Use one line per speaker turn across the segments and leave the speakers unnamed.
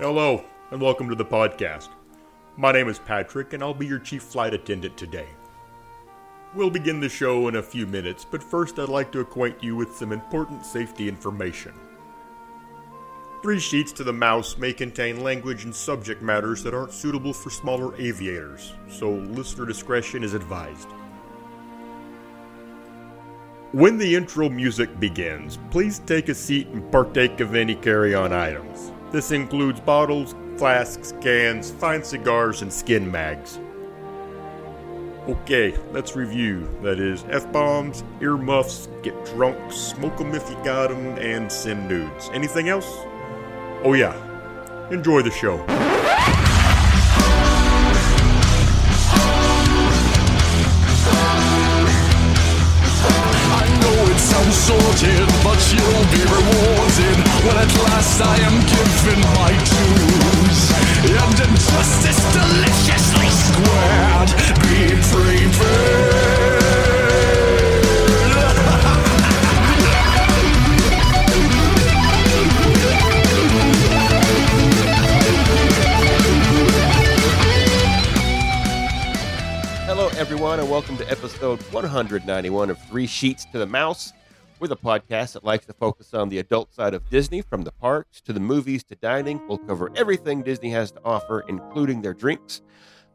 Hello, and welcome to the podcast. My name is Patrick, and I'll be your chief flight attendant today. We'll begin the show in a few minutes, but first I'd like to acquaint you with some important safety information. Three Sheets to the Mouse may contain language and subject matters that aren't suitable for smaller aviators, so listener discretion is advised. When the intro music begins, please take a seat and partake of any carry on items. This includes bottles, flasks, cans, fine cigars, and skin mags. Okay, let's review. That is F bombs, earmuffs, get drunk, smoke 'em if you got 'em, and send nudes. Anything else? Oh, yeah. Enjoy the show.
Sorted, but you'll be rewarded when at last I am given my dues. And injustice deliciously squared, be
everyone, and welcome to episode 191 of Three Sheets to the Mouse. We're the podcast that likes to focus on the adult side of Disney, from the parks to the movies to dining. We'll cover everything Disney has to offer, including their drinks.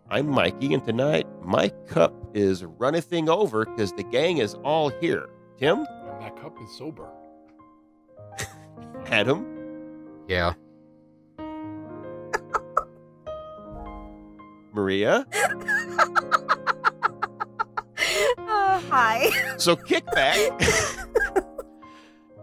I'm Mikey, and tonight my cup is runnething over because the gang is all here. Tim,
And that cup is sober.
Adam,
Yeah.
Maria.
Uh, hi.
So kick back.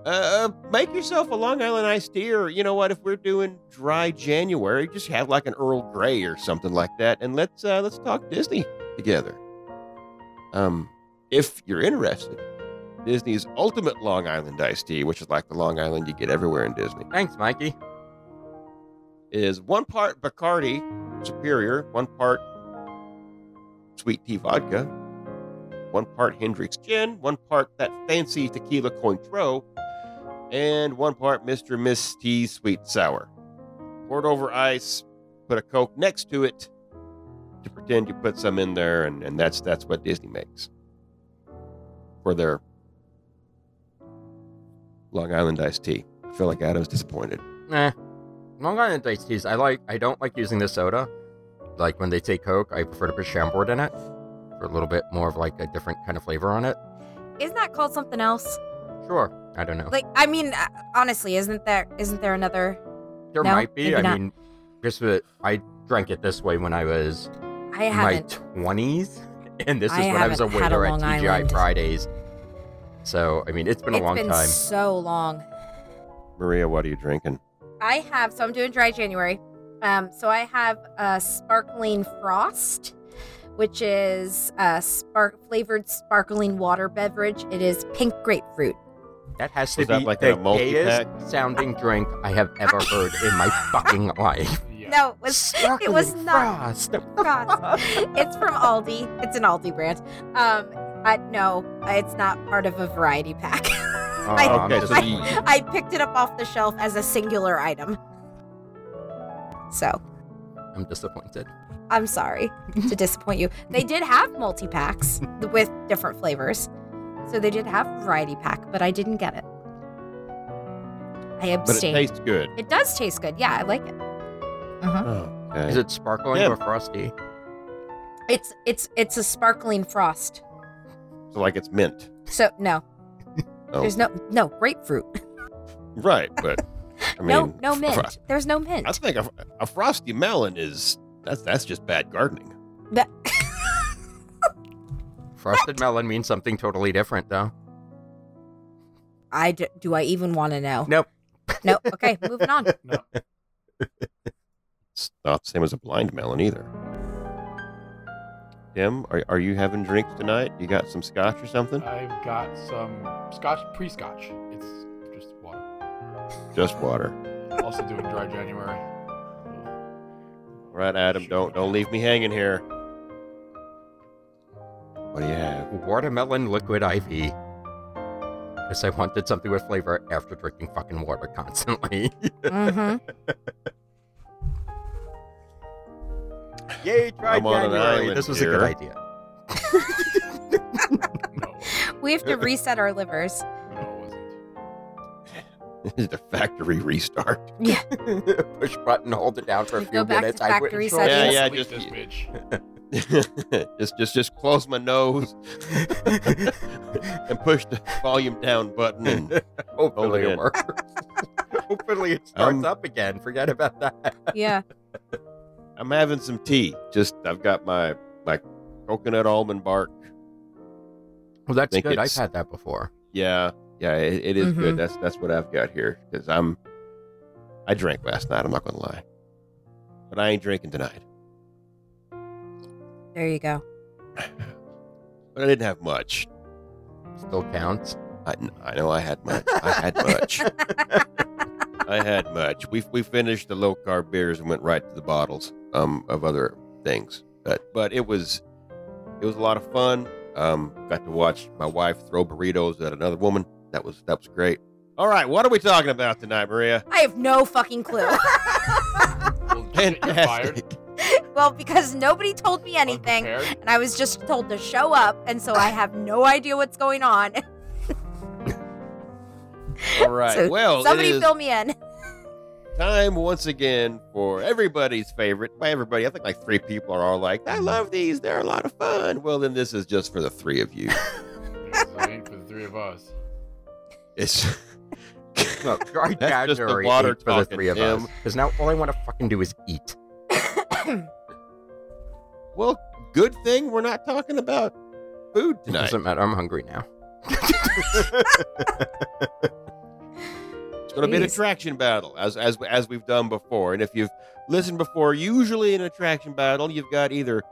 Uh, make yourself a Long Island iced tea, or you know what? If we're doing dry January, just have like an Earl Grey or something like that, and let's uh, let's talk Disney together. Um, if you're interested, Disney's ultimate Long Island iced tea, which is like the Long Island you get everywhere in Disney,
Thanks, Mikey.
is one part Bacardi Superior, one part sweet tea vodka, one part Hendrick's gin, one part that fancy tequila Cointreau, and one part Mr. Miss Tea sweet sour. Pour it over ice, put a Coke next to it to pretend you put some in there, and, and that's that's what Disney makes for their Long Island iced tea. I feel like Adam's disappointed.
Eh. Long Island iced teas. I like. I don't like using the soda. Like when they say Coke, I prefer to put Chambord in it for a little bit more of like a different kind of flavor on it.
Isn't that called something else?
Sure. I don't know.
Like, I mean, uh, honestly, isn't there isn't there another?
there
no,
might be.
maybe
I
not.
mean, just that I drank it this way when I was
I
in my
haven't.
twenties, and this is
I
when I was a
haven't had a
at
Long
TGI
Island.
Fridays. So I mean, it's been a
It's
long
been
time.
so long.
Maria, what are you drinking?
I have. So I'm doing dry January. Um, so I have a sparkling frost, which is a spark flavored sparkling water beverage. It is pink grapefruit.
That has to
Was that
be
like
the
a multi-pack?
gayest sounding drink I have ever heard in my fucking life.
Yeah.
No, it was it was not.
Frost.
Frost. it's from Aldi. It's an Aldi brand. Um, uh, no, it's not part of a variety pack.
Oh,
I,
I'm
Okay, so
I,
you-
I picked it up off the shelf as a singular item. So
I'm disappointed.
I'm sorry to disappoint you. They did have multi packs with different flavors, so they did have variety pack, but I didn't get it. I
But it tastes good.
It does taste good. Yeah, I like it. Uh-huh.
Okay.
Is it sparkling
Yeah.
or frosty?
It's it's it's a sparkling frost.
So like it's mint.
So no,
Oh.
there's no no grapefruit.
Right, but I mean,
no no
fr-
mint. There's no mint.
I think a, a frosty melon is that's that's just bad gardening.
That-
Frosted melon means something totally different, though.
I d- do I even want to know?
Nope.
nope. Okay, moving on.
It's not the same as a blind melon either. Tim, are, are you having drinks tonight? You got some scotch or something?
I've got some scotch, pre-scotch. It's just water.
Just water.
Also doing dry January.
All right, Adam, don't don't leave me hanging here. What do you have?
Watermelon liquid IV. Because I wanted something with flavor after drinking fucking water constantly.
mm-hmm.
Yay, try
I'm on an
January.
island
This was a good idea.
We have to reset our livers
no, it wasn't.
the factory restart. Yeah.
Push button, hold it down for a
We
few
go back to
minutes. I quit
factory
control.
settings.
Yeah, yeah,
Delete
just-
this bitch.
just just just close my nose and push the volume down button and
Hopefully
it
it
in.
works. Hopefully it starts
Um,
up again. Forget about that.
Yeah.
I'm having some tea. Just I've got my my coconut almond bark.
Well, that's
think
good. I've had that before.
Yeah, yeah, it, it is
Mhm.
good. That's that's what I've got here because I'm I drank last night. I'm not gonna lie, but I ain't drinking tonight.
There you go.
But I didn't have much.
Still counts.
I, I know I had much. I had much. I had much. We we finished the low carb beers and went right to the bottles um of other things. But but it was it was a lot of fun. Um, got to watch my wife throw burritos at another woman. That was that was great. All right, what are we talking about tonight, Maria?
I have no fucking clue.
Well, shit, fired.
Fantastic.
well, because nobody told me anything,
Unprepared.
and I was just told to show up, and so I have no idea what's going on.
All right.
So
well,
Somebody
it is
fill me in.
time once again for everybody's favorite. By everybody, I think like three people are all like, "I love these. They're a lot of fun." Well, then this is just for the three of you.
This for the three of us.
It's
No, try
That's just the water
for the
talking,
three of
Tim.
us. Because now all I want to fucking do is eat.
well, good thing we're not talking about food tonight.
Doesn't matter. I'm hungry now.
It's going to be an
Jeez.
attraction battle, as as as we've done before. And if you've listened before, usually in an attraction battle, you've got either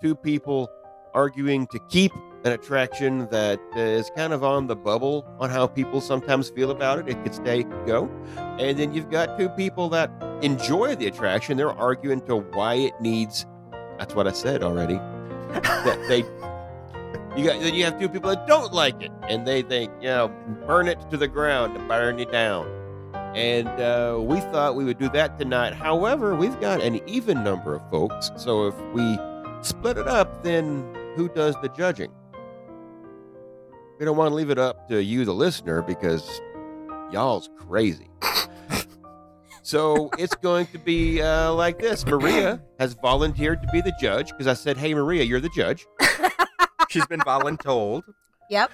two people arguing to keep an attraction that uh, kind of on the bubble on how people sometimes feel about it. It could stay, it could go, and then you've got two people that enjoy the attraction. They're arguing to why it needs. That's what I said already. that they. You got then you have two people that don't like it, and they think, you know, burn it to the ground burn it down. And uh, we thought we would do that tonight. However, we've got an even number of folks, so if we split it up, then who does the judging? We don't want to leave it up to you, the listener, because y'all's crazy. so it's going to be uh, like this. Maria has volunteered to be the judge because I said, "Hey, Maria, you're the judge."
She's been voluntold.
Yep.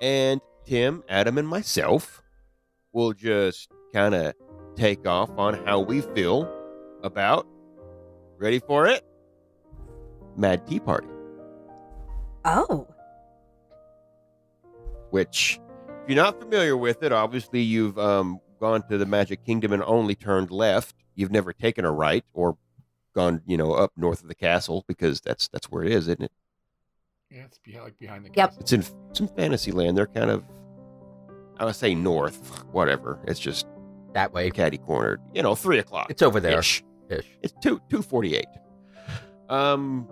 and Tim, Adam, and myself will just kind of take off on how we feel about. Ready for it? Mad Tea Party,
Oh.
which, if you're not familiar with it, obviously you've um, gone to the Magic Kingdom and only turned left. You've never taken a right or gone, you know, up north of the castle because that's that's where it is, isn't it?
Yeah, it's behind, like behind the
Yep.
castle.
It's in it's in Fantasyland. They're kind of, I would say north, whatever. It's just
That way.
catty cornered. You know, three o'clock.
It's over there.
Ish.
Ish.
It's two two forty eight. Um,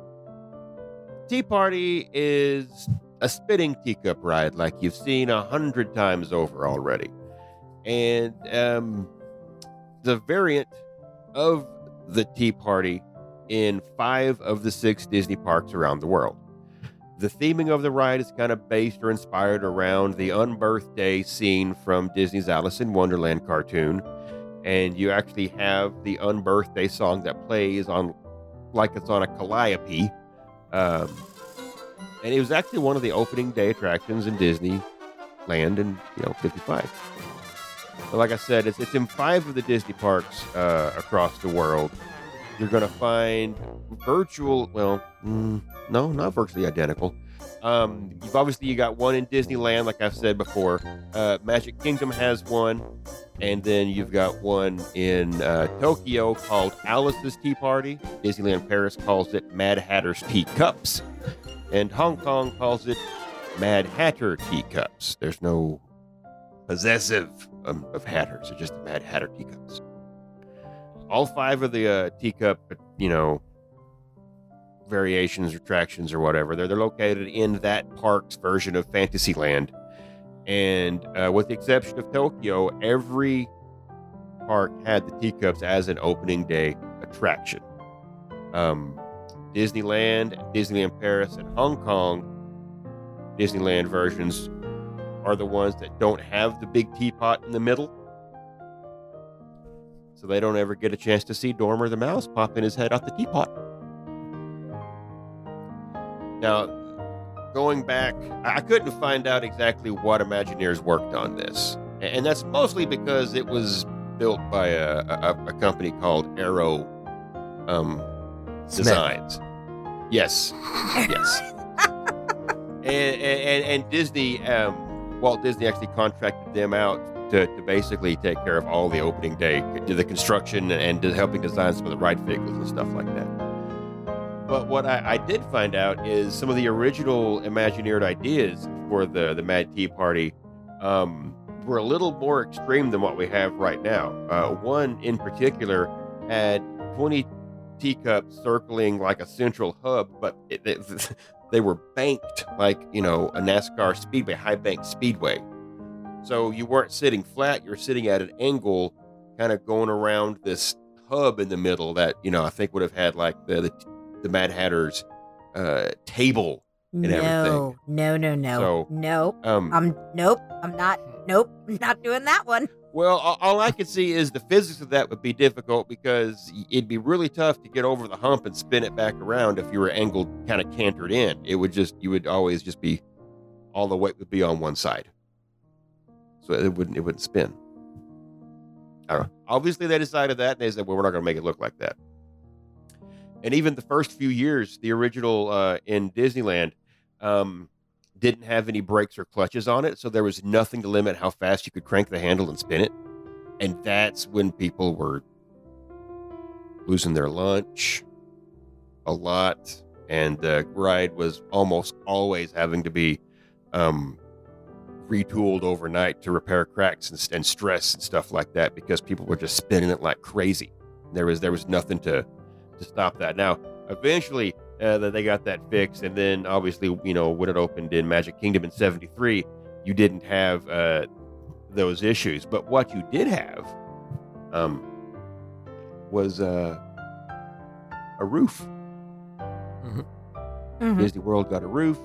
Tea Party is a spitting teacup ride like you've seen a hundred times over already, and um, the variant of the Tea Party in five of the six Disney parks around the world. The theming of the ride is kind of based or inspired around the unbirth day scene from Disney's Alice in Wonderland cartoon. And you actually have the unbirthday song that plays on like it's on a calliope um, and it was actually one of the opening day attractions in disneyland in you know 55 but like i said it's, it's in five of the disney parks uh, across the world. You're going to find virtual well mm, no not virtually identical um, you've obviously you got one in disneyland like i've said before uh, magic kingdom has one and then you've got one in uh, Tokyo called Alice's Tea Party. Disneyland Paris calls it Mad Hatter's Tea Cups. And Hong Kong calls it Mad Hatter Tea Cups. There's no possessive um, of hatters, they're just the Mad Hatter Tea Cups. All five of the uh, teacup, you know, variations, attractions, or whatever, they're, they're located in that park's version of Fantasyland. And uh, with the exception of Tokyo, every park had the teacups as an opening day attraction. um, Disneyland, Disneyland Paris, and Hong Kong Disneyland versions are the ones that don't have the big teapot in the middle. So they don't ever get a chance to see Dormer the mouse popping his head out the teapot. Now, going back, I couldn't find out exactly what Imagineers worked on this. And that's mostly because it was built by a, a, a company called Arrow um, Designs. Yes. Yes. and, and, and Disney, um, Walt Disney actually contracted them out to, to basically take care of all the opening day, the construction and helping design some of the ride vehicles and stuff like that. But what I, I did find out is some of the original Imagineered ideas for the, the Mad Tea Party um, were a little more extreme than what we have right now. Uh, one in particular had 20 teacups circling like a central hub, but it, it, they were banked like, you know, a NASCAR speedway, high bank speedway. So you weren't sitting flat, you were sitting at an angle, kind of going around this hub in the middle that, you know, I think would have had like the, the, the Mad Hatter's uh, table.
no,
everything.
no, no, no,
So-
no.
Um,
I'm nope. I'm not. Nope. Not doing that one.
Well, all, I could see is the physics of that would be difficult because it'd be really tough to get over the hump and spin it back around if you were angled kind of cantered in. It would just, you would always just be, all the weight would be on one side. So it wouldn't, it wouldn't spin. I don't know. Obviously, they decided that and they said, well, we're not going to make it look like that. And even the first few years, the original uh, in Disneyland, um, didn't have any brakes or clutches on it, so there was nothing to limit how fast you could crank the handle and spin it. And that's when people were losing their lunch a lot, and the ride was almost always having to be um, retooled overnight to repair cracks and, and stress and stuff like that because people were just spinning it like crazy. There was there was nothing to to stop that. Now, eventually, uh, that they got that fixed, and then obviously, you know, when it opened in Magic Kingdom in '73, you didn't have uh, those issues. But what you did have um, was uh, a roof.
Mhm.
Disney World got a roof.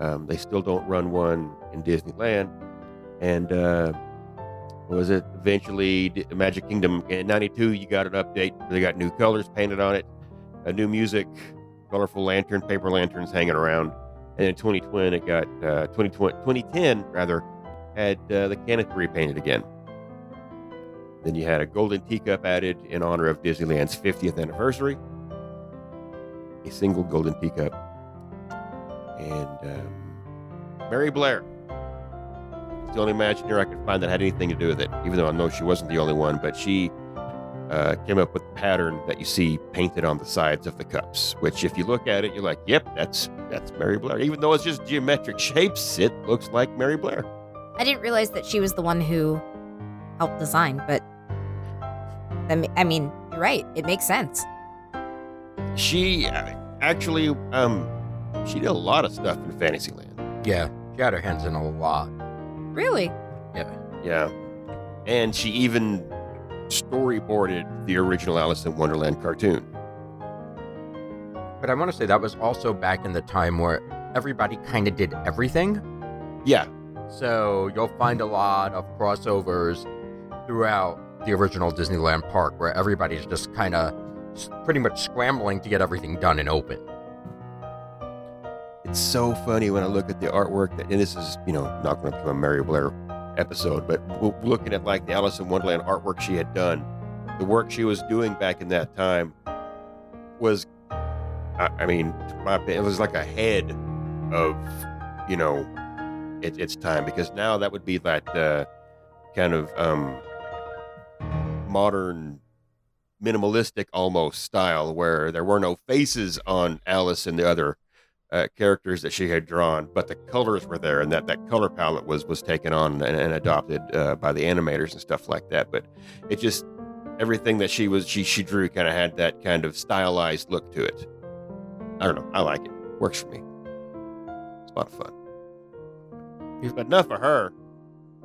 Um, they still don't run one in Disneyland. And uh, what was it? Eventually, Magic Kingdom in '92, you got an update. They got new colors painted on it, a new music, colorful lantern, paper lanterns hanging around. And in 2020, it got uh, 2020, 2010 rather had uh, the canopy repainted again. Then you had a golden teacup added in honor of Disneyland's 50th anniversary. A single golden teacup and um, Mary Blair. It's the only Imagineer I could find that had anything to do with it, even though I know she wasn't the only one. But she uh, came up with the pattern that you see painted on the sides of the cups. Which, if you look at it, you're like, "Yep, that's that's Mary Blair." Even though it's just geometric shapes, it looks like Mary Blair.
I didn't realize that she was the one who helped design, but I mean, I mean, you're right. It makes sense.
She uh, actually, um, she did a lot of stuff in Fantasyland.
Yeah, she had her hands in a lot.
Really?
Yeah. Yeah. And she even storyboarded the original Alice in Wonderland cartoon.
But I want to say that was also back in the time where everybody kind of did everything.
Yeah.
So you'll find a lot of crossovers throughout the original Disneyland park where everybody's just kind of pretty much scrambling to get everything done and open.
It's so funny when I look at the artwork that, and this is, you know, not going to become a Mary Blair episode, but looking at like the Alice in Wonderland artwork she had done, the work she was doing back in that time was, I, I mean, my opinion, it was like ahead of, you know, it, its time because now that would be that uh, kind of um, modern minimalistic almost style where there were no faces on Alice and the other uh, characters that she had drawn, but the colors were there, and that that color palette was was taken on and, and adopted uh, by the animators and stuff like that. But it just everything that she was she she drew kind of had that kind of stylized look to it. I don't know. I like it. Works for me. It's a lot of fun. You've, but enough for her.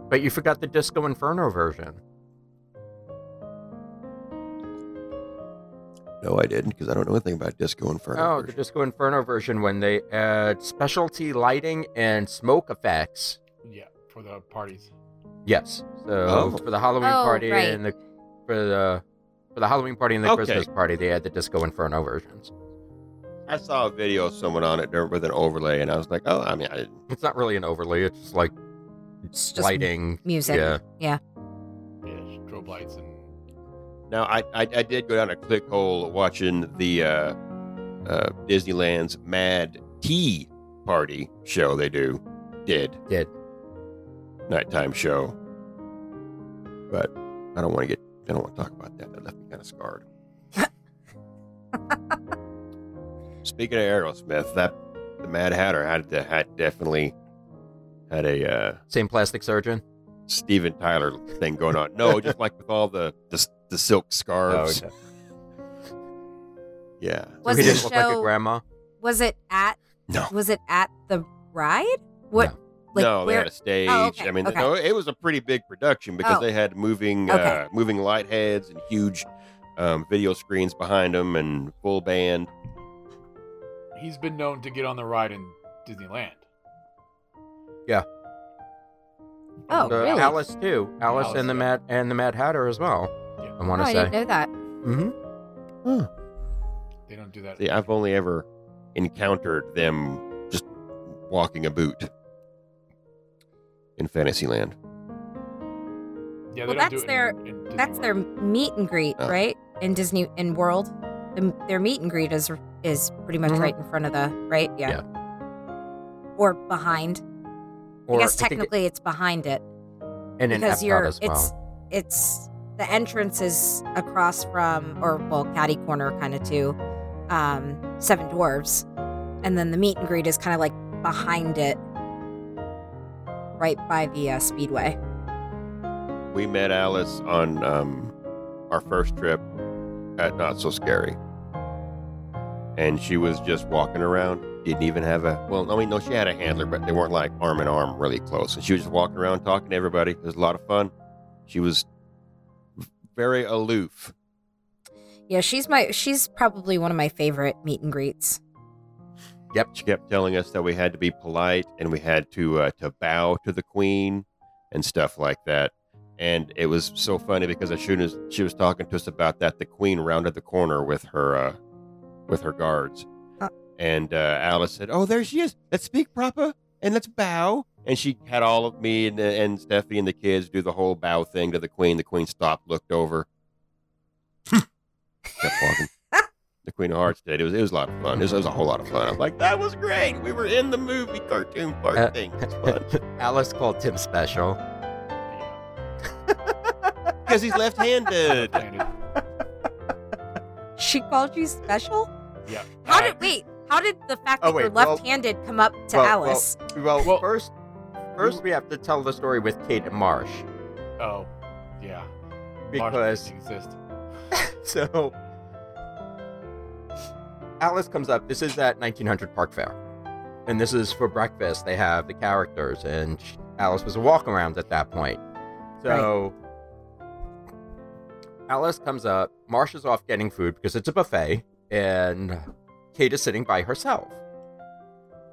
But you forgot the Disco Inferno version.
No, I didn't because I don't know anything about Disco Inferno.
Oh, the. Disco Inferno version when they add specialty lighting and smoke effects.
Yeah, for the parties.
Yes. So
Oh.
for the Halloween
Oh,
party
right.
and the for the for the Halloween party and the
Okay.
Christmas party, they had the Disco Inferno versions.
I saw a video of someone on it with an overlay, and I was like, oh, I mean, I didn't.
It's not really an overlay. It's just like
It's just
lighting.
music.
yeah,
Yeah. Yeah, strobe lights and
Now, I, I I did go down a click hole watching the uh, uh, Disneyland's Mad Tea Party show. They do did
Did.
nighttime show, but I don't want to get. I don't want to talk about that. That left me kind of scarred. Speaking of Aerosmith, that the Mad Hatter had to, had definitely had a uh,
Same plastic surgeon.
Steven Tyler thing going on. No, just like with all the the, the silk scarves.
Oh, okay.
Yeah.
Was
he
the
didn't look like a grandma.
Was it at?
No.
Was it at the ride? What?
No.
Like
no, they
where?
had a stage.
Oh, okay,
I mean,
okay.
no, it was a pretty big production because
Oh.
they had moving,
Okay.
uh, moving light heads and huge um, video screens behind them and full band.
he's been known to get on the ride in Disneyland. Yeah.
Oh,
Uh,
really?
Alice too. Alice,
Alice,
and the
yeah.
Mad and the Mad Hatter as well.
Yeah.
I want
Oh,
to
I didn't know that.
Mm-hmm.
They don't do that.
See, I've only ever encountered them just walking a boot in Fantasyland.
yeah,
Well, that's their-
in, in Disney
That's their meet and greet,
Oh.
right? In Disney in World, the, their meet and greet is is pretty much
Mhm.
right in front of the right, yeah,
Yeah.
or behind.
Or
I guess
think it-
technically it's behind it
and in
because you're
as well.
it's it's the entrance is across from or well Caddy corner kind of to um, Seven Dwarves, and then the meet and greet is kind of like behind it, right by the uh, Speedway.
We met Alice on um, our first trip at Not So Scary. And she was just walking around. Didn't even have a, well, I mean, no, she had a handler, but they weren't like arm in arm really close. And she was just walking around talking to everybody. It was a lot of fun. She was very aloof.
Yeah, she's my she's probably one of my favorite meet and greets.
Yep. She kept telling us that we had to be polite and we had to uh, to bow to the queen and stuff like that. And it was so funny because as soon as she was talking to us about that, the queen rounded the corner with her uh, with her guards,
Uh.
and uh, Alice said, "Oh, there she is. Let's speak proper and let's bow." And she had all of me and and Steffi and the kids do the whole bow thing to the queen. The queen stopped, looked over, kept walking. The Queen of Hearts did. It was it was a lot of fun. It was, it was a whole lot of fun. I'm like, that was great. We were in the movie cartoon part
Uh,
thing. It's fun
Alice called Tim special.
because he's left-handed.
Left-handed.
She called you special?
Yeah.
How
Uh,
did wait? How did the fact
Oh,
that you're left-handed come up to
well,
Alice?
Well,
Well-
first, first we have to tell the story with Kate and Marsh
Oh, yeah.
Because
doesn't exist.
so Alice comes up. This is at 1900 Park Fare, and this is for breakfast. They have the characters, and Alice was a walk around at that point. So Alice comes up. Marsh is off getting food because it's a buffet, and Kate is sitting by herself.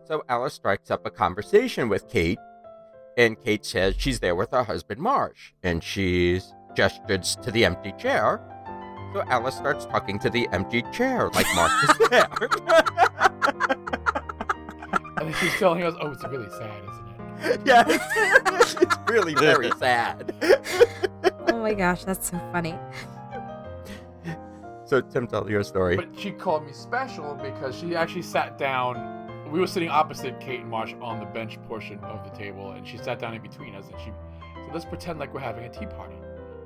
So Alice strikes up a conversation with Kate, and Kate says she's there with her husband Marsh, and she's gestures to the empty chair. So Alice starts talking to the empty chair like Marsh is there.
And then she's telling us, oh, it's really sad, isn't it?
yeah, it's, it's really very sad.
oh my gosh, that's so funny.
so Tim, tell your story.
But she called me special because she actually sat down. We were sitting opposite Kate and Marsh on the bench portion of the table, and she sat down in between us, and she said, "Let's pretend like we're having a tea party.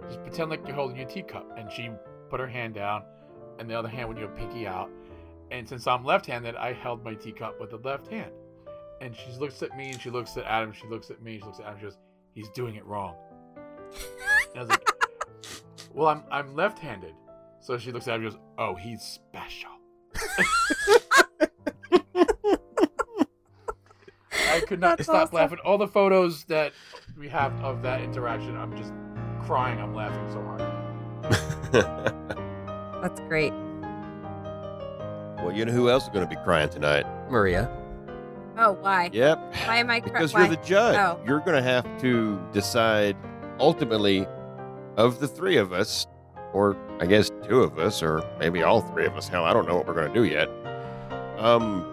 Just pretend like you're holding your teacup." And she put her hand down, and the other hand with your pinky out. And since I'm left-handed, I held my teacup with the left hand. And she looks at me, and she looks at Adam. She looks at me. She looks at Adam. She goes, "He's doing it wrong." And I was like, "Well, I'm I'm left-handed." So she looks at him and goes, Oh, he's special. could not
That's
stop
awesome.
laughing. All the photos that we have of that interaction, I'm just crying. I'm laughing so hard.
That's great.
Well, you know who else is going to be crying tonight?
Maria.
Oh, why?
Yep.
Why am I crying?
Because
why?
you're the judge.
Oh.
You're going to have to decide ultimately of the three of us, or I guess two of us, or maybe all three of us. Hell, I don't know what we're going to do yet. Um,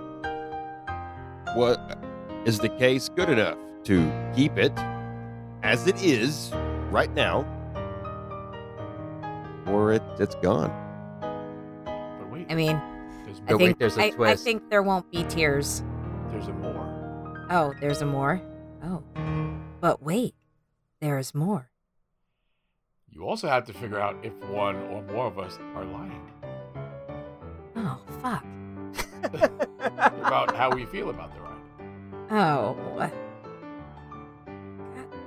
what is the case good enough to keep it as it is right now, or it, it's gone?
But wait,
I mean,
there's,
I
But wait,
think
there's a
I, I
twist.
think there won't be tears.
there's a more.
Oh, there's a more. Oh, but wait, there is more.
You also have to figure out if one or more of us are lying
Oh, fuck.
about how we feel about the ride.
Oh.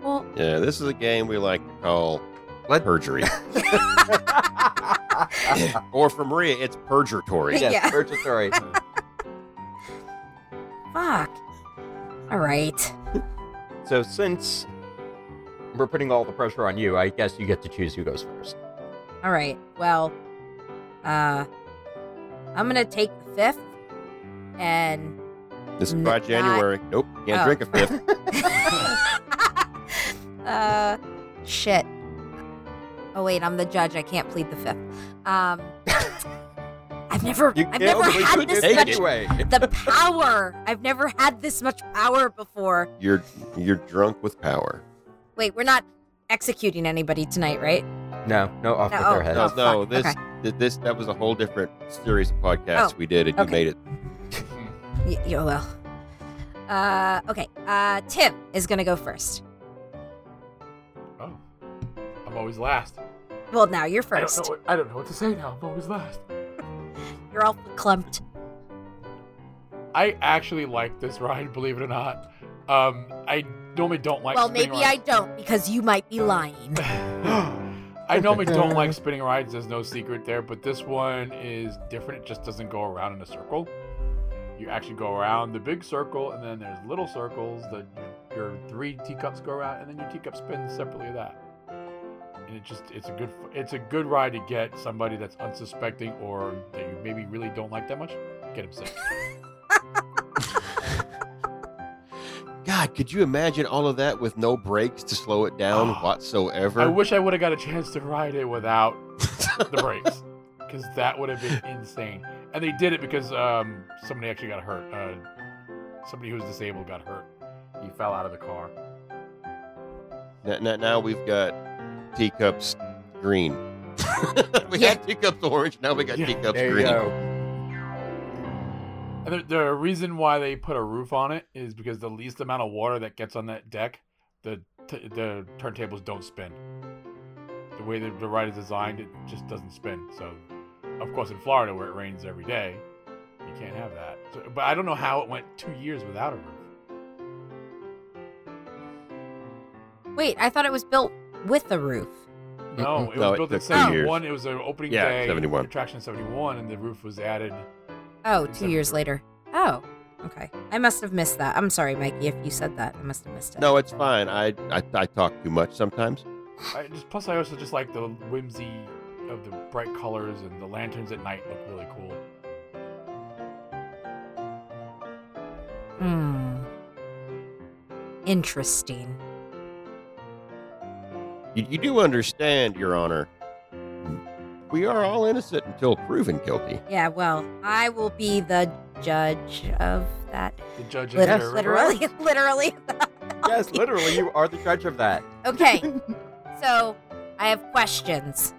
Well,
Yeah, this is a game we like to call
Let-
perjury, or for Maria, it's purgatory.
yes,
Yeah.
purgatory.
fuck. All right.
So since we're putting all the pressure on you, I guess you get to choose who goes first.
All right. Well, uh, I'm gonna take the fifth, and
This is
N-
by
not-
January. Nope, can't
Oh.
drink a fifth.
uh, shit. Oh wait, I'm the judge. I can't plead the fifth. Um, I've never,
You
I've
can't,
never had this
take
much.
it anyway.
The power. I've never had this much power before.
You're you're drunk with power.
Wait, we're not executing anybody tonight, right?
No, no, off
No,
with
oh,
their heads.
No,
Oh,
no, this
Okay.
th- this that was a whole different series of podcasts
Oh,
we did, and you made it.
Y- yeah, well. Uh, okay. Uh, Tim is gonna go first.
Oh, I'm always last.
Well, now you're
I don't,
first.
know what, I don't know what to say now. I'm always last.
You're all clumped.
I actually like this ride, believe it or not. Um, I normally don't like.
well,
spinning
maybe I don't because you might be lying.
I normally don't like spinning rides. There's no secret there, but this one is different. It just doesn't go around in a circle. You actually go around the big circle, and then there's little circles that your, three teacups go around, and then your teacup spins separately of that. And it just it's a good it's a good ride to get somebody that's unsuspecting or that you maybe really don't like that much. Get him sick.
God, could you imagine all of that with no brakes to slow it down
Oh,
whatsoever?
I wish I would have got a chance to ride it without the brakes, because that would have been insane. And they did it because um, somebody actually got hurt. Uh, somebody who was disabled got hurt. He fell out of the car.
Now, now, now we've got teacups green. we
Yeah.
had teacups orange. Now we got
Yeah,
teacups
there you
green.
go.
And the, the reason why they put a roof on it is because the least amount of water that gets on that deck, the t- the turntables don't spin. The way that the ride is designed, it just doesn't spin. So, of course, in Florida where it rains every day, you can't have that. So, but I don't know how it went two years without a roof.
Wait, I thought it was built with a roof.
No, it was
No, it
built in
took two years.
71. It was an opening
Yeah,
day
71.
attraction 71, and the roof was added.
Oh,
It's
two
a
years later. Oh, okay. I must have missed that. I'm sorry, Mikey, if you said that. I must have missed it.
No, it's fine. I, I I talk too much sometimes.
I just plus I also just like the whimsy of the bright colors and the lanterns at night look really cool.
Hmm. Interesting.
You, you do understand, Your Honor. We are all innocent until proven guilty.
Yeah, well, I will be the judge of that.
The judge
Lit-
and jury.
literally, literally.
Yes, literally, you are the judge of that.
Okay, so I have questions.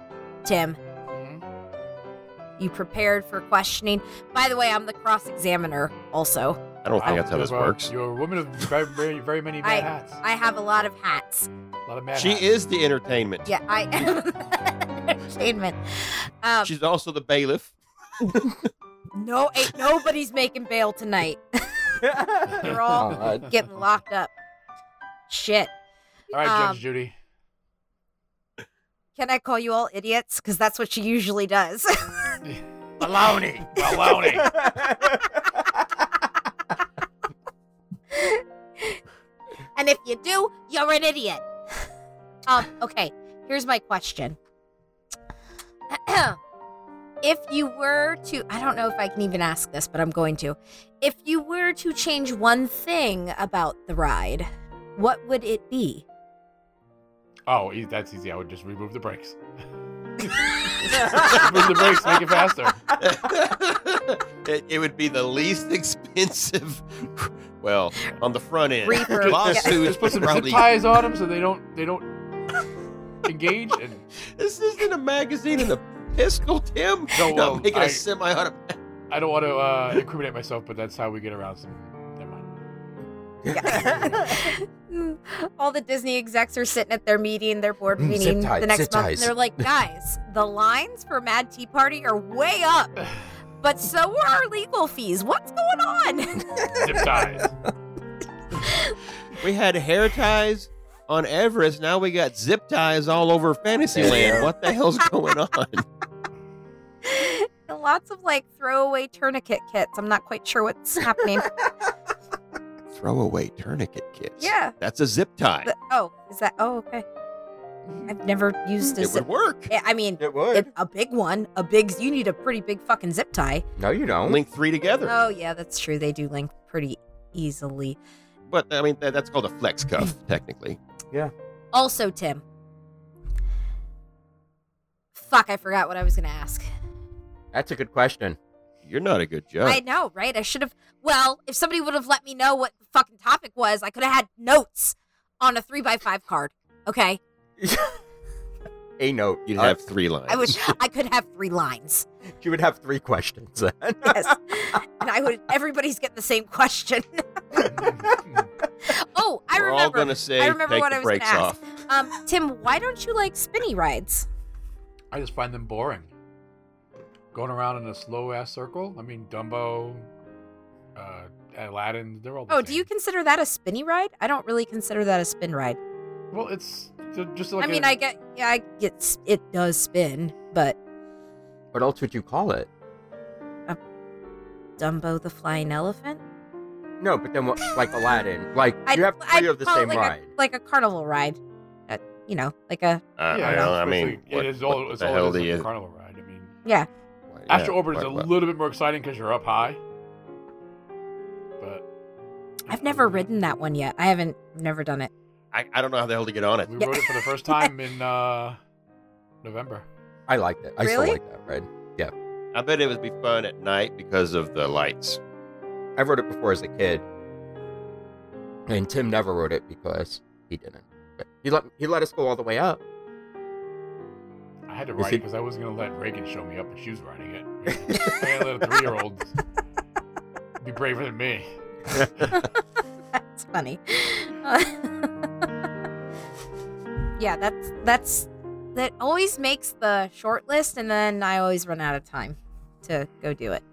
Tim,
Mhm.
you prepared for questioning? By the way, I'm the cross examiner also.
I don't think that's how
You're
this
a-
works.
You're a woman of very, very, very many mad hats.
I have a lot of hats.
a lot of mad
She
hats.
is the entertainment.
Yeah, I am entertainment. Um,
She's also the bailiff.
no, ain't nobody's making bail tonight. They're all
God.
getting locked up. Shit.
All right,
um,
Judge Judy.
Can I call you all idiots? Because that's what she usually does.
Baloney.
Baloney.
and if you do, you're an idiot. um, okay, here's my question. if you were to, I don't know if I can even ask this, but I'm going to. If you were to change one thing about the ride, what would it be?
Oh, e- that's easy. I would just remove the brakes. remove the brakes, make it faster.
it, it would be the least expensive. Well, on the front end,
Reefer.
lawsuit
Just put some
probably.
zip ties on them so they don't they don't engage. And
This isn't a magazine and a pistol, Tim.
No,
Not
well,
making a
I-
semi-automatic.
I don't want to uh, incriminate myself, but that's how we get around some. Never.
All the Disney execs are sitting at their meeting, their board
Mm, zip
meeting
ties,
the next
zip
month, and they're like, guys, the lines for Mad Tea Party are way up, but so are our legal fees. What's going on?
Zip ties.
We had hair ties on Everest. Now we got zip ties all over Fantasyland. What the hell's going on?
Lots of like throwaway tourniquet kits. I'm not quite sure what's happening.
Throwaway tourniquet kits.
yeah.
That's a zip tie.
The- oh, is that? Oh, okay. I've never used a
It
zip.
would work.
I mean,
It would.
it, a big one, a big. You need a pretty big fucking zip tie.
no, you don't.
Link three together.
Oh yeah, that's true. They do link pretty easily.
But I mean, that, that's called a flex cuff, technically. Yeah.
Also, Tim. Fuck, I forgot what I was gonna ask.
That's a good question.
You're not a good judge.
I know, right? I should have. Well, if somebody would have let me know what the fucking topic was, I could have had notes on a three by five card. Okay,
A note.
You'd
Uh,
have three lines.
I wish I could have three lines.
you would have three questions.
Yes, and I would. Everybody's getting the same question. oh, I
We're all
remember.
gonna say
I remember
take
what
the
I was gonna
brakes
ask.
off.
Um, Tim, why don't you like spinny rides?
I just find them boring. Going around in a slow ass circle. I mean, Dumbo, uh, Aladdin, they're all. The
Oh,
same.
do you consider that a spinny ride? I don't really consider that a spin ride.
Well, it's ju- just like.
I mean,
a-
I get, yeah, I get, s- it does spin, but
what else would you call it?
Dumbo the flying elephant,
No, but then what? Like Aladdin. Like
I'd-
you have 3
I'd
of the
call it
same
like
ride.
a, like a carnival ride. Uh, you know, like a
Uh,
yeah,
I, don't, I
it's
mean,
basically-
what,
it is all.
what
It's
the
all
hell
it is
do
like a carnival ride. I mean,
yeah.
Astro
yeah,
Orbit is a little bit more exciting because you're up high. But
I've never ridden that one yet. I haven't, never done it.
I, I don't know how the hell to get on it.
We
Yeah.
rode it for the first time in uh, November.
I liked it. I
Really?
still like that ride. Yeah.
I bet it would be fun at night because of the lights.
I rode it before as a kid, and Tim never rode it because he didn't. But he let he let us go all the way up.
I had to
Is
ride
it-
it because I wasn't gonna let Reagan show me up, and she was riding it. I let a three-year-old be braver than me.
That's funny. Yeah, that's that's that always makes the short list, and then I always run out of time to go do it.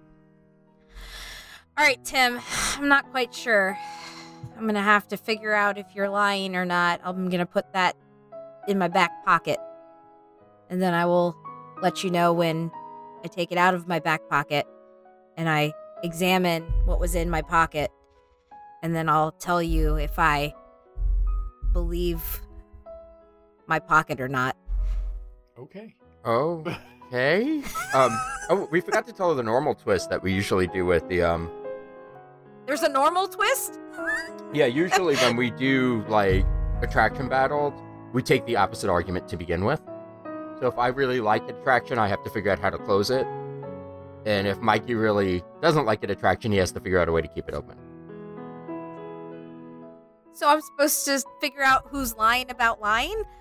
All right, Tim, I'm not quite sure. I'm gonna have to figure out if you're lying or not. I'm gonna put that in my back pocket, and then I will let you know when I take it out of my back pocket and I examine what was in my pocket and then I'll tell you if I believe my pocket or not.
Okay.
Oh, okay. um. Oh, we forgot to tell the normal twist that we usually do with the um.
There's a normal twist?
Yeah, usually when we do like attraction battles, we take the opposite argument to begin with. So if I really like an attraction, I have to figure out how to close it. And if Mikey really doesn't like an attraction, he has to figure out a way to keep it open.
So I'm supposed to figure out who's lying about lying?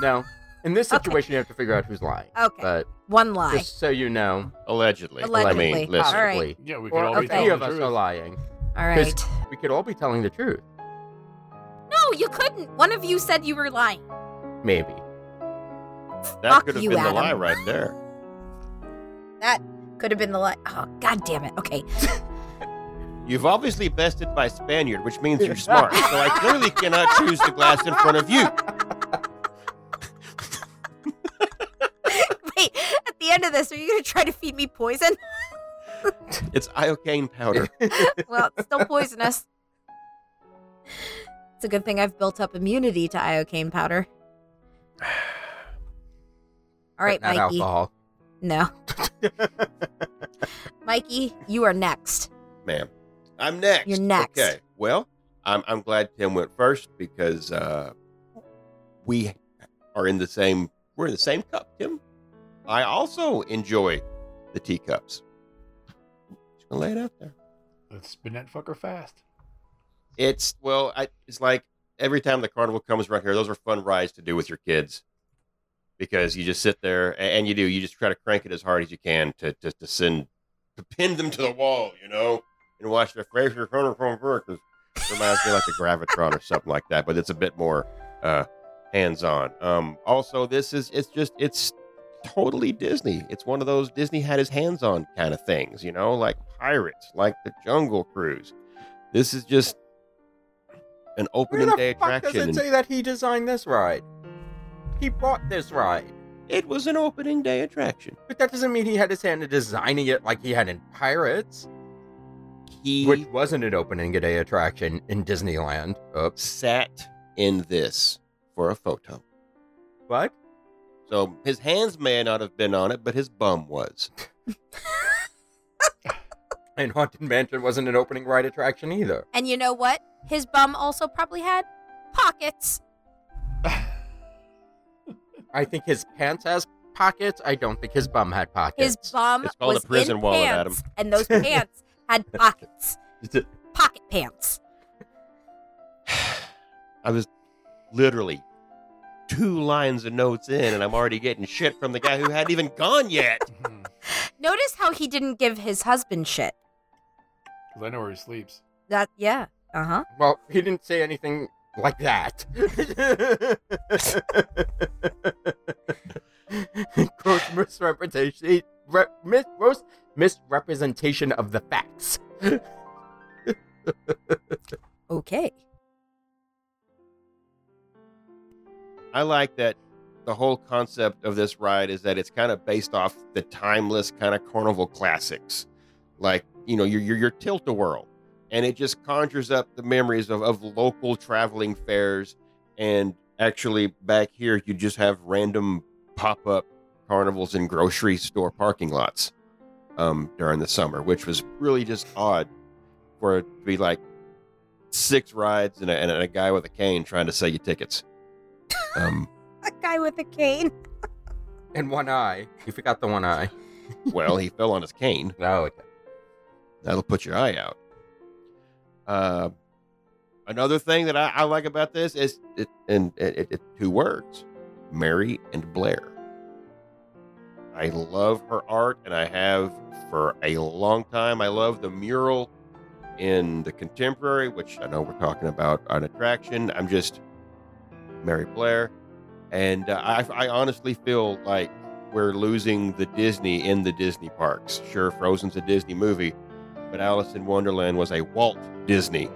No, in this
Okay.
situation, you have to figure out who's lying.
Okay.
But
One lie.
just so you know,
Allegedly. I
Allegedly.
mean, listen.
All right.
Yeah, we could
or
all be
if any
telling
of
the
us
truth.
are lying,
All right.
we could all be telling the truth.
No, you couldn't. One of you said you were lying.
Maybe.
That
Fuck
could have
you,
been the lie right there.
That could have been the lie. Oh, god damn it. Okay.
You've obviously bested my Spaniard, which means you're smart. so I clearly cannot choose the glass in front of you.
Wait, at the end of this, are you going to try to feed me poison?
It's iocane powder.
well, it's still poisonous. It's a good thing I've built up immunity to iocane powder. All right, Mikey.
alcohol.
No. Mikey, you are next.
Ma'am. I'm next.
You're next.
Okay. Well, I'm I'm glad Tim went first because uh we are in the same we're in the same cup, Tim. I also enjoy the teacups. Just gonna lay it out there.
Let's spin that fucker fast.
It's well, I, it's like every time the carnival comes around here, those are fun rides to do with your kids because you just sit there and you do you just try to crank it as hard as you can to to, to send to pin them to the wall, you know, and watch the Fraser because it reminds me like a gravitron or something like that, but it's a bit more uh, hands on. Um, also, this is it's just it's totally Disney. It's one of those Disney had his hands on kind of things, you know, like pirates, like the Jungle Cruise. This is just an
Where
opening
the
day
fuck does
attraction.
it
and
say that he designed this ride? He bought this ride.
It was an opening day attraction.
But that doesn't mean he had his hand in designing it like he had in Pirates,
He
which wasn't an opening day attraction in Disneyland. Oops.
sat in this for a photo.
What?
So his hands may not have been on it, but his bum was.
And Haunted Mansion wasn't an opening ride attraction either.
And you know what? His bum also probably had pockets.
I think his pants has pockets. I don't think his bum had pockets.
His bum
It's called a
was
prison
in
wallet,
pants,
Adam.
and those pants had pockets. Pocket pants.
I was literally two lines of notes in, and I'm already getting shit from the guy who hadn't even gone yet.
Notice how he didn't give his husband shit.
Cause I know where he sleeps.
That yeah. Uh huh.
Well, he didn't say anything like that. gross misrepresentation, re, mis, gross misrepresentation of the facts.
Okay.
I like that the whole concept of this ride is that it's kind of based off the timeless kind of carnival classics, like you know your your, your tilt a whirl, and it just conjures up the memories of, of local traveling fairs. And actually, back here, you just have random pop up carnivals in grocery store parking lots um, during the summer, which was really just odd for it to be like six rides and a, and a guy with a cane trying to sell you tickets. Um,
A guy with a cane.
And one eye. You forgot the one eye.
well, he fell on his cane.
Oh, okay.
That'll put your eye out. Uh, another thing that I, I like about this is, it, and it, it, it, two words, Mary and Blair. I love her art, and I have for a long time. I love the mural in the contemporary, which I know we're talking about an attraction. I'm just Mary Blair, and uh, I, I honestly feel like we're losing the Disney in the Disney parks. Sure, Frozen's a Disney movie, but Alice in Wonderland was a Walt Disney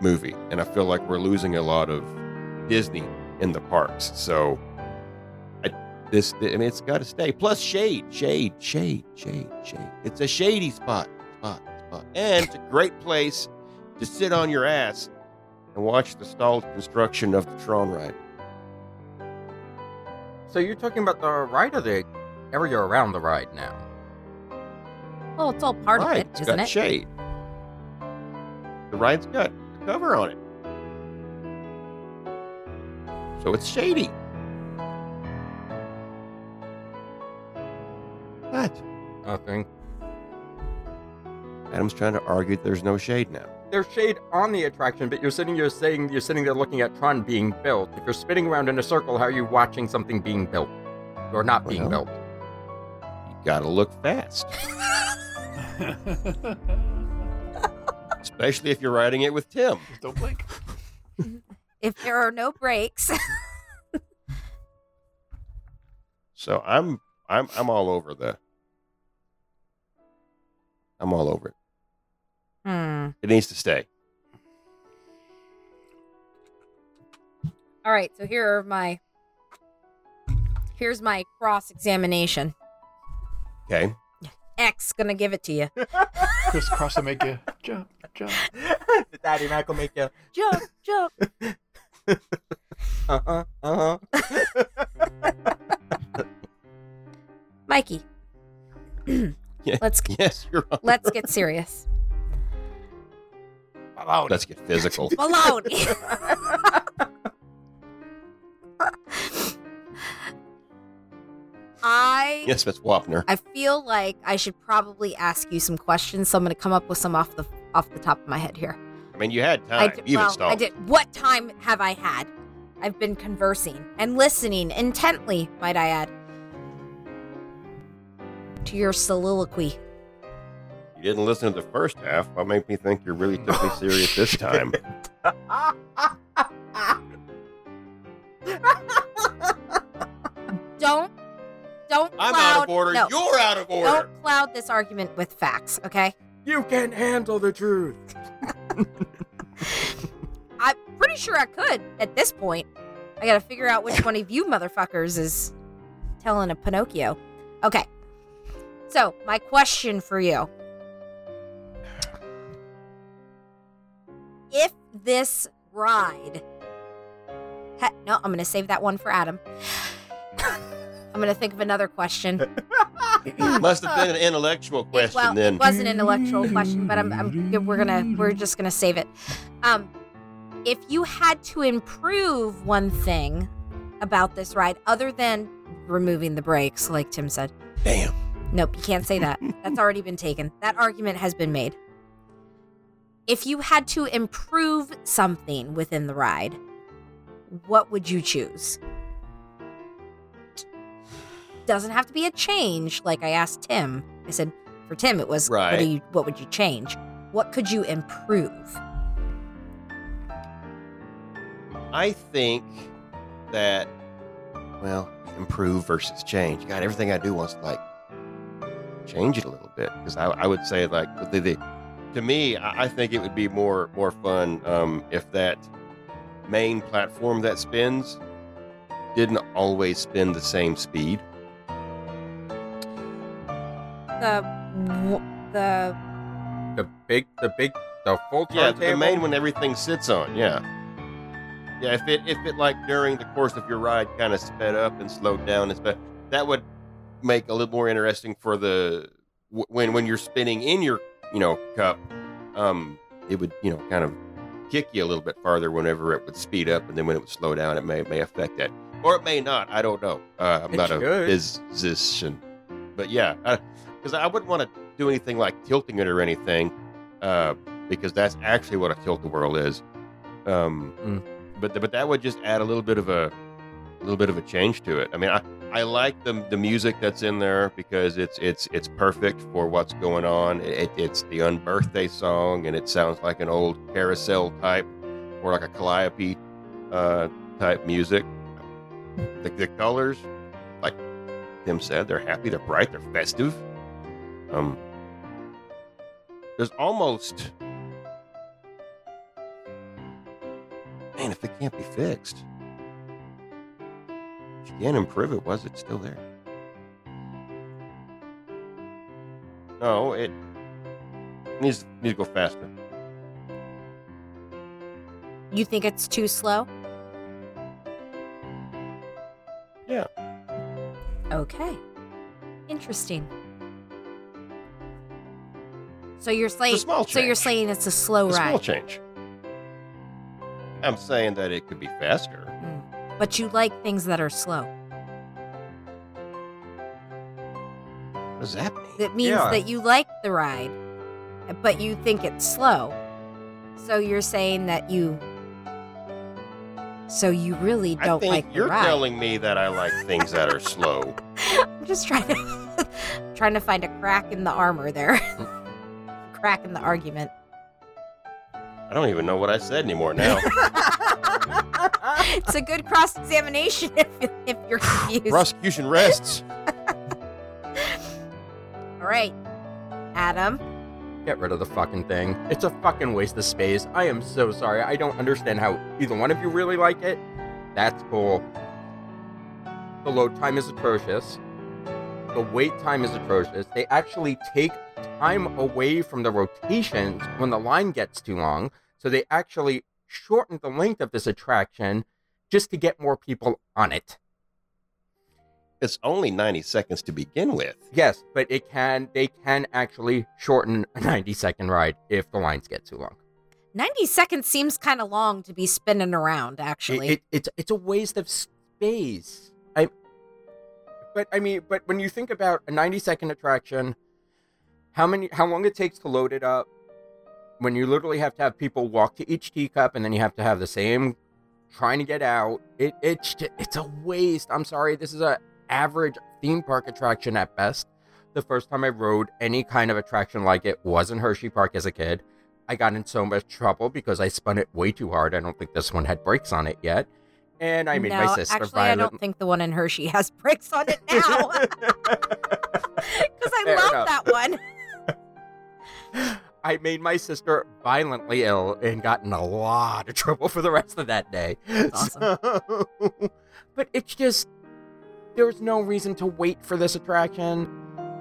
movie, and I feel like we're losing a lot of Disney in the parks. So, this I mean, it's got to stay. Plus, shade, shade, shade, shade, shade. It's a shady spot, spot, spot, and it's a great place to sit on your ass and watch the stalled construction of the Tron ride.
So you're talking about the ride or the area around the ride now?
Well, it's all part
Right,
of it,
it's
isn't
got
it?
shade. The ride's got a cover on it. So it's shady. What?
Nothing.
Adam's trying to argue that there's no shade now.
There's shade on the attraction, but you're sitting you're saying you're sitting there looking at Tron being built. If you're spinning around in a circle, how are you watching something being built? Or not being
Well.
built?
You gotta look fast, especially if you're riding it with Tim.
Don't blink.
If there are no brakes.
So I'm I'm I'm all over the. I'm all over it.
hmm.
It needs to stay.
All right, so here are my here's my cross examination.
Okay.
X gonna give it to you.
Crisscross to make you jump, jump.
the daddy Mac will make you.
Jump, jump.
Uh huh. Uh huh.
Mikey,
Yeah.
let's
Yes, you're on.
let's get serious.
Let's get physical.
Baloney. I
yes, Miss Wapner.
I feel like I should probably ask you some questions, so I'm going to come up with some off the off the top of my head here.
I mean, you had
I
time.
did,
You've
well,
installed.
I did. What time have I had? I've been conversing and listening intently, might I add, to your soliloquy.
You didn't listen to the first half. What made me think you really took me serious this time?
Don't, don't
I'm
cloud.
out of order.
No,
You're out of order.
don't cloud this argument with facts. Okay.
You can handle the truth.
I'm pretty sure I could at this point. I gotta figure out which one of you motherfuckers is telling a Pinocchio. Okay. So, my question for you. If this ride. Ha- no, I'm gonna save that one for Adam. I'm gonna think of another question.
Must have been an intellectual question
well,
then.
it was an intellectual question, but I'm, I'm we're gonna we're just gonna save it. Um, if you had to improve one thing about this ride, other than removing the brakes, like Tim said,
Damn.
Nope, you can't say that. That's already been taken. That argument has been made. If you had to improve something within the ride, what would you choose? Doesn't have to be a change, like I asked Tim. I said, for Tim, it was, what,
Right.
do you, what would you change? What could you improve?
I think that, well, improve versus change. God, everything I do wants to like change it a little bit because I, I would say like the, the to me, I, I think it would be more more fun um, if that main platform that spins didn't always spin the same speed.
The, the,
The big, the big, the full
Yeah,
turntable.
the main one everything sits on. Yeah. Yeah, if it if it like during the course of your ride kind of sped up and slowed down and sped, that would make a little more interesting for the when when you're spinning in your you know cup, um, it would you know kind of kick you a little bit farther whenever it would speed up, and then when it would slow down, it may may affect that, or it may not. I don't know. Uh, I'm
It
not a
should.
physician, but yeah, because I wouldn't want to do anything like tilting it or anything, uh, because that's actually what a tilt a whirl is. Um,
Mm.
but but that would just add a little bit of a, a little bit of a change to it. I mean, I, I like the the music that's in there because it's it's it's perfect for what's going on. It, it's the unbirthday song, and it sounds like an old carousel type or like a calliope uh, type music. The, the colors, like Tim said, they're happy, they're bright, they're festive. Um, there's almost man, if it can't be fixed, if you can't improve it, was it still there? No, it needs needs to go faster.
you think it's too slow?
Yeah.
Okay. Interesting. So you're saying
It's a small
so you're saying it's a slow
A small
ride.
change. I'm saying that it could be faster.
Mm. But you like things that are slow.
What does that mean?
That means
Yeah.
that you like the ride, but you think it's slow. So you're saying that you so you really don't
think
like the
you're
ride.
telling me that I like things that are slow.
I'm just trying to trying to find a crack in the armor there. crack in the argument.
I don't even know what I said anymore now.
it's a good cross examination if, if you're confused.
Prosecution rests.
All right, Adam.
Get rid of the fucking thing. It's a fucking waste of space. I am so sorry. I don't understand how either one of you really like it. That's cool. The load time is atrocious. The wait time is atrocious. They actually take time away from the rotations when the line gets too long. So they actually shorten the length of this attraction just to get more people on it.
it's only 90 seconds to begin with.
Yes, but it can they can actually shorten a 90 second ride if the lines get too long.
90 seconds seems kind of long to be spinning around,
It,
actually.
it, it's it's a waste of space. I but I mean, but when you think about a 90 second attraction, how many how long it takes to load it up when you literally have to have people walk to each teacup and then you have to have the same trying to get out. It it's it's a waste. I'm sorry. This is a average theme park attraction at best. The first time I rode any kind of attraction like it was in Hershey Park as a kid. I got in so much trouble because I spun it way too hard. I don't think this one had brakes on it yet. And I made
no,
my sister
actually, I don't think the one in Hershey has brakes on it now because I
Fair
love
enough.
that one.
I made my sister violently ill and got in a lot of trouble for the rest of that day.
That's
So- but it's just there's no reason to wait for this attraction.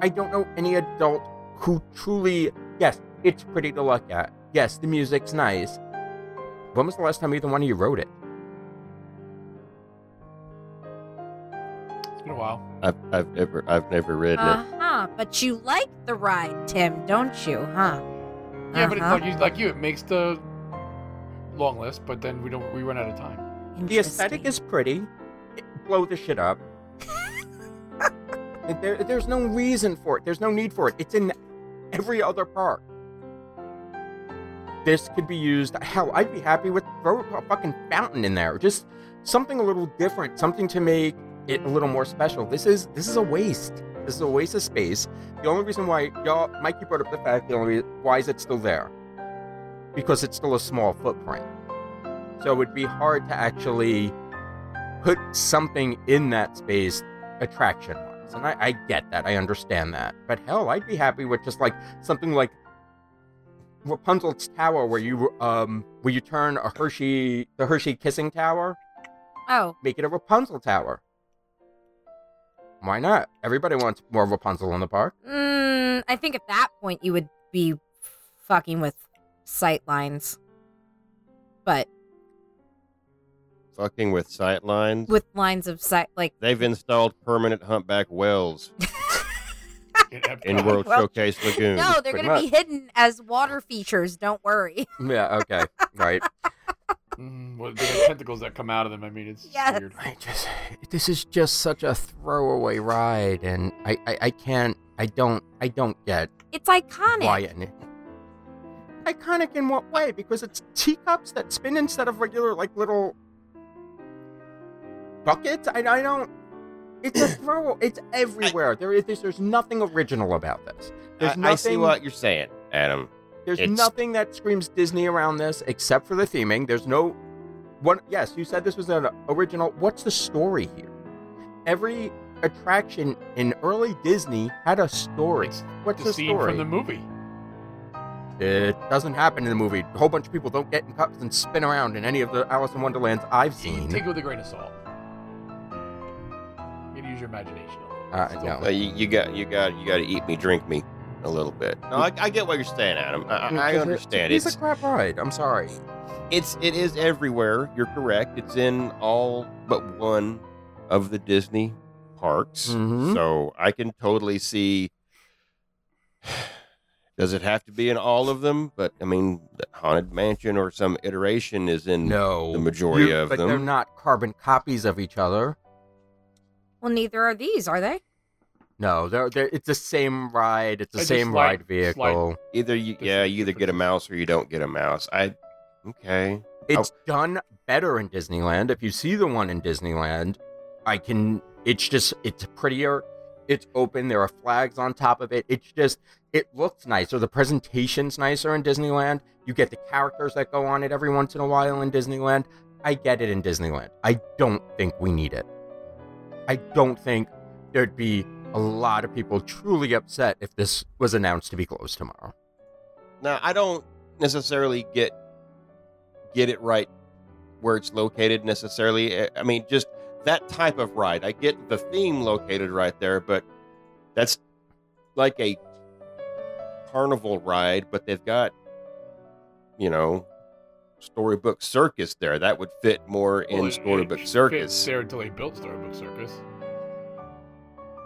I don't know any adult who truly yes, it's pretty to look at. Yes, the music's nice. When was the last time either one of you wrote it?
It's been a while.
I've, I've never I've never ridden
Uh huh. But you like the ride, Tim, don't you? Huh?
Yeah, but it,
Uh-huh.
like you, like you, it makes the long list, but then we don't. We run out of time.
The aesthetic is pretty. It- blow the shit up. And there, there's no reason for it. There's no need for it. It's in every other park. This could be used. Hell, I'd be happy with throw a fucking fountain in there. Just something a little different. Something to make it a little more special. This is this is a waste. This is a waste of space. The only reason why y'all, Mikey brought up the fact the only reason, why is it still there? Because it's still a small footprint. So it would be hard to actually put something in that space attraction wise. And I, I get that. I understand that. But hell, I'd be happy with just like something like Rapunzel's Tower where you um where you turn a Hershey the Hershey kissing tower,
Oh,
make it a Rapunzel Tower. Why not? Everybody wants more of Rapunzel in the park.
mm, I think at that point you would be fucking with sight lines, but
Fucking with sight lines.
with lines of sight, like
They've installed permanent humpback wells
In,
World
Well,
Showcase Lagoon.
no, they're gonna be hidden as water features. Don't worry.
Yeah, okay. right.
Mm, well, they got tentacles that come out of them. I mean, it's
Yes.
weird.
I just this is just such a throwaway ride and I, I, I can't I don't I don't get
It's iconic.
why it iconic in what way? Because it's teacups that spin instead of regular like little buckets. I, I don't. It's a throw. It's everywhere. There is there's nothing original about this. There's
I,
nothing.
I see what you're saying, Adam.
There's
it's-
nothing that screams Disney around this except for the theming. There's no one. Yes, you said this was an original. What's the story here? Every attraction in early Disney had a story.
It's
What's
the
the
scene
story?
from the movie.
It doesn't happen in the movie. A whole bunch of people don't get in cups and spin around in any of the Alice in Wonderlands I've seen.
Take it with a grain of salt. You gotta use your imagination. a little.
Uh, no.
Uh, you, you got you got you got to eat me, drink me, a little bit. No, I, I get what you're saying, Adam. I, I- I understand.
He's
It's
a crap ride. I'm sorry.
it's it is everywhere. You're correct. It's in all but one of the Disney parks.
Mhm.
So I can totally see. Does it have to be in all of them? But I mean, the Haunted Mansion or some iteration is in
No,
the majority
You-
of
but
them.
they're not carbon copies of each other.
Well, neither are these, are they?
No, they're, they're it's the same ride. It's the
I
same
slide-
ride vehicle.
Either you, yeah, you either get a mouse or you don't get a mouse. I, okay.
It's oh. done better in Disneyland. If you see the one in Disneyland, I can. It's just it's prettier. It's open. There are flags on top of it. It's just it looks nicer. The presentation's nicer in Disneyland. You get the characters that go on it every once in a while in Disneyland. I get it in Disneyland. I don't think we need it. I don't think there'd be a lot of people truly upset if this was announced to be closed tomorrow.
Now I don't necessarily get get it right where it's located necessarily. I- I mean, just that type of ride. I get the theme located right there, but that's like a carnival ride, but they've got you know storybook circus there. That would fit more
Well,
in
it-
storybook
it
circus.
fits there until they built Storybook Circus.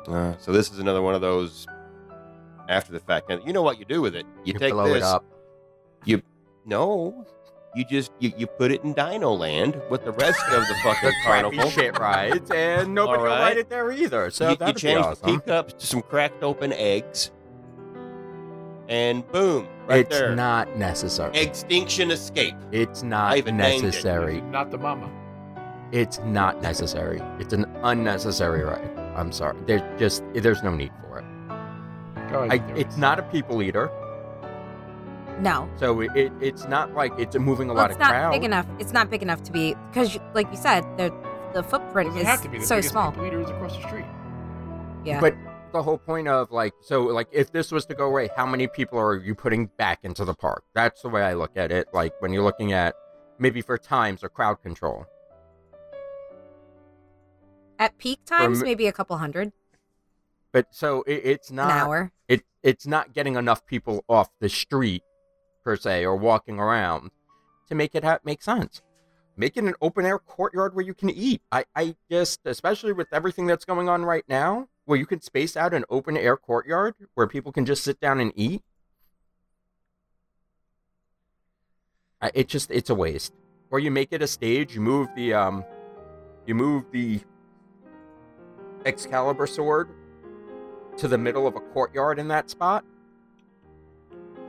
Uh, so this is another one of those after the fact. And you know what you do with it? You,
You
take
blow
this.
it up.
No, you just you, you put it in Dino Land with the rest of the fucking
The crappy
carnival.
shit rides, and nobody will ride it there either. So
you, you
that'd be
change the
awesome.
teacups to some cracked open eggs, and boom, right
it's
there.
not necessary.
Extinction escape.
It's
I
not
even named it.
necessary.
Not the mama.
It's not necessary. It's an unnecessary ride. I'm sorry. There's just there's no need for it.
Go ahead.
I, it's not a people eater,
No.
so it, it it's not like it's moving a
Well,
lot
it's
of
not
crowd.
big enough. It's not big enough to be because, like you said, the the footprint
Doesn't
is
have to be. The
so
biggest
small.
people eater is across the street.
Yeah.
But the whole point of like so like if this was to go away, how many people are you putting back into the park? That's the way I look at it. Like when you're looking at maybe for times or crowd control.
At peak times,
m-
maybe a couple hundred
But so it, it's
an
not
hour.
it it's not getting enough people off the street per se or walking around to make it ha- make sense. Make it an open air courtyard where you can eat. I I just especially with everything that's going on right now, where you can space out an open air courtyard where people can just sit down and eat. I- It just it's a waste. Or you make it a stage. You move the um, you move the Excalibur sword to the middle of a courtyard in that spot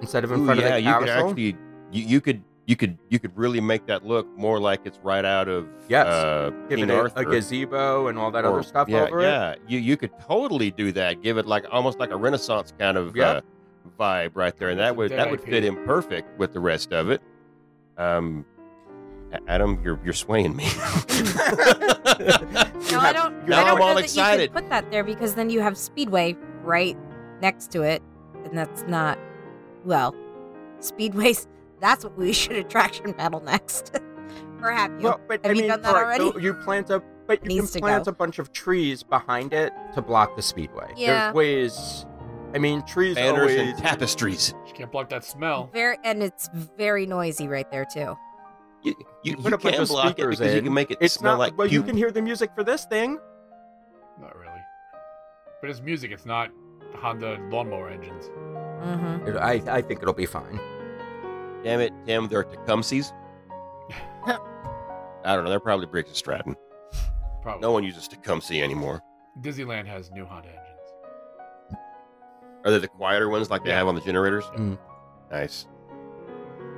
instead of in
Ooh,
front
yeah,
of the
you could actually you, you could you could you could really make that look more like it's right out of
Yes.
uh,
Give
King
it a,
Arthur.
a gazebo and all that
or-
other stuff
yeah,
over it.
yeah. You you could totally do that. Give it like almost like a Renaissance kind of
Yeah.
uh, vibe right there, and that would
dead
that would fit in perfect with the rest of it. Um, Adam, you're you're swaying me.
No, I don't.
Now
I don't
I'm
know
all
that
excited.
you could put that there because then you have Speedway right next to it, and that's not well. Speedways. That's what we should attraction battle next. or have you?
Well, but
Have
I
you
mean,
done that
alright, so
already?
you plant a but you
Needs to
can plant
go.
a bunch of trees behind it to block the speedway.
Yeah.
There's ways. I mean, trees
Banners
always.
and tapestries.
You can't block that smell.
very, and it's very noisy right there too.
You, you,
You put a bunch
can block it
speakers
because you can make it
it's
smell
not
like
well. You can hear the music for this thing.
Not really. But it's music. It's not Honda lawnmower engines.
Mm-hmm.
It- I I think it'll be fine.
Damn it, Tim, they're Tecumsehs. I don't know. They're probably Briggs and Stratton.
Probably.
No one uses Tecumseh anymore.
Disneyland has new Honda engines.
Are they the quieter ones like they have on the generators?
Mm.
Nice.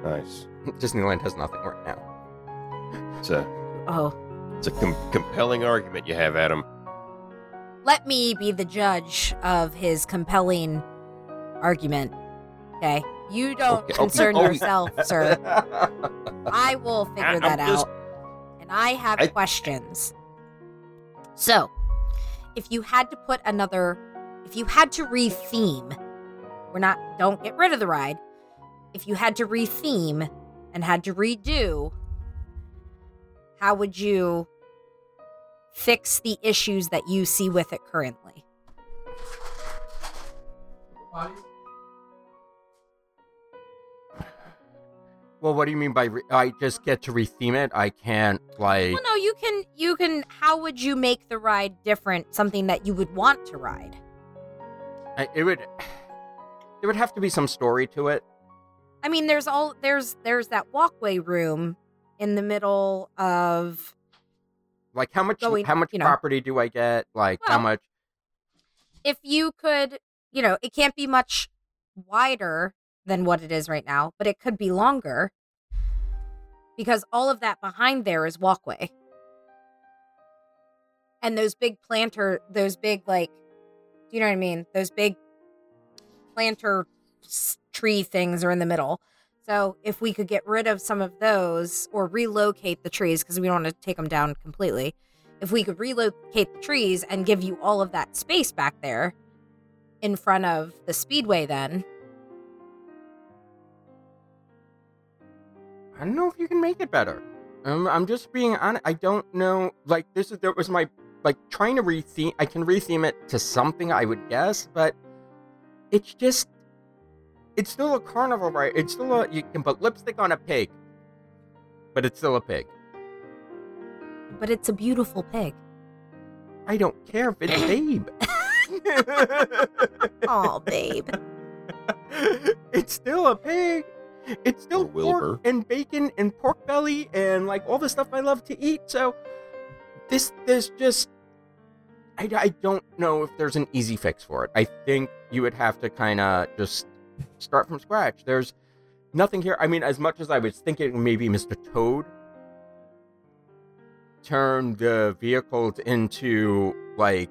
Nice.
Disneyland has nothing right now.
It's a
Oh,
it's a com- compelling argument you have, Adam.
let me be the judge of his compelling argument. Okay, you don't
Okay, okay.
concern
Oh,
yourself, sir. I will figure
I-
that
just-
out. And I have
I-
questions. So, if you had to put another, if you had to re-theme, we're not, don't get rid of the ride. If you had to re-theme and had to redo, how would you fix the issues that you see with it currently?
well, what do you mean by re- I just get to retheme it? I can't like.
Well, no, you can, you can, how would you make the ride different, something that you would want to ride?
I, it would. There would have to be some story to it.
I mean, there's all there's there's that walkway room in the middle of
Like how much
Going,
how much
you know.
property do I get? Like how much?
if you could, you know, it can't be much wider than what it is right now, but it could be longer because all of that behind there is walkway. And those big planter, those big like, do you know what I mean? Those big planter tree things are in the middle. So if we could get rid of some of those or relocate the trees because we don't want to take them down completely, if we could relocate the trees and give you all of that space back there in front of the speedway, then
I don't know if you can make it better. Um, I'm just being honest. I don't know. Like this is that was my like trying to retheme. I can retheme it to something I would guess, but it's just it's still a carnival, right? It's still a you can put lipstick on a pig, but it's still a pig.
but it's a beautiful pig.
I don't care if it's Babe.
Oh, babe.
it's still a pig. It's still
Or Wilbur.
pork and bacon and pork belly and like all the stuff I love to eat. So this there's just I, I don't know if there's an easy fix for it. I think you would have to kind of just start from scratch. There's nothing here. I mean, as much as I was thinking maybe Mr. Toad turned the vehicles into like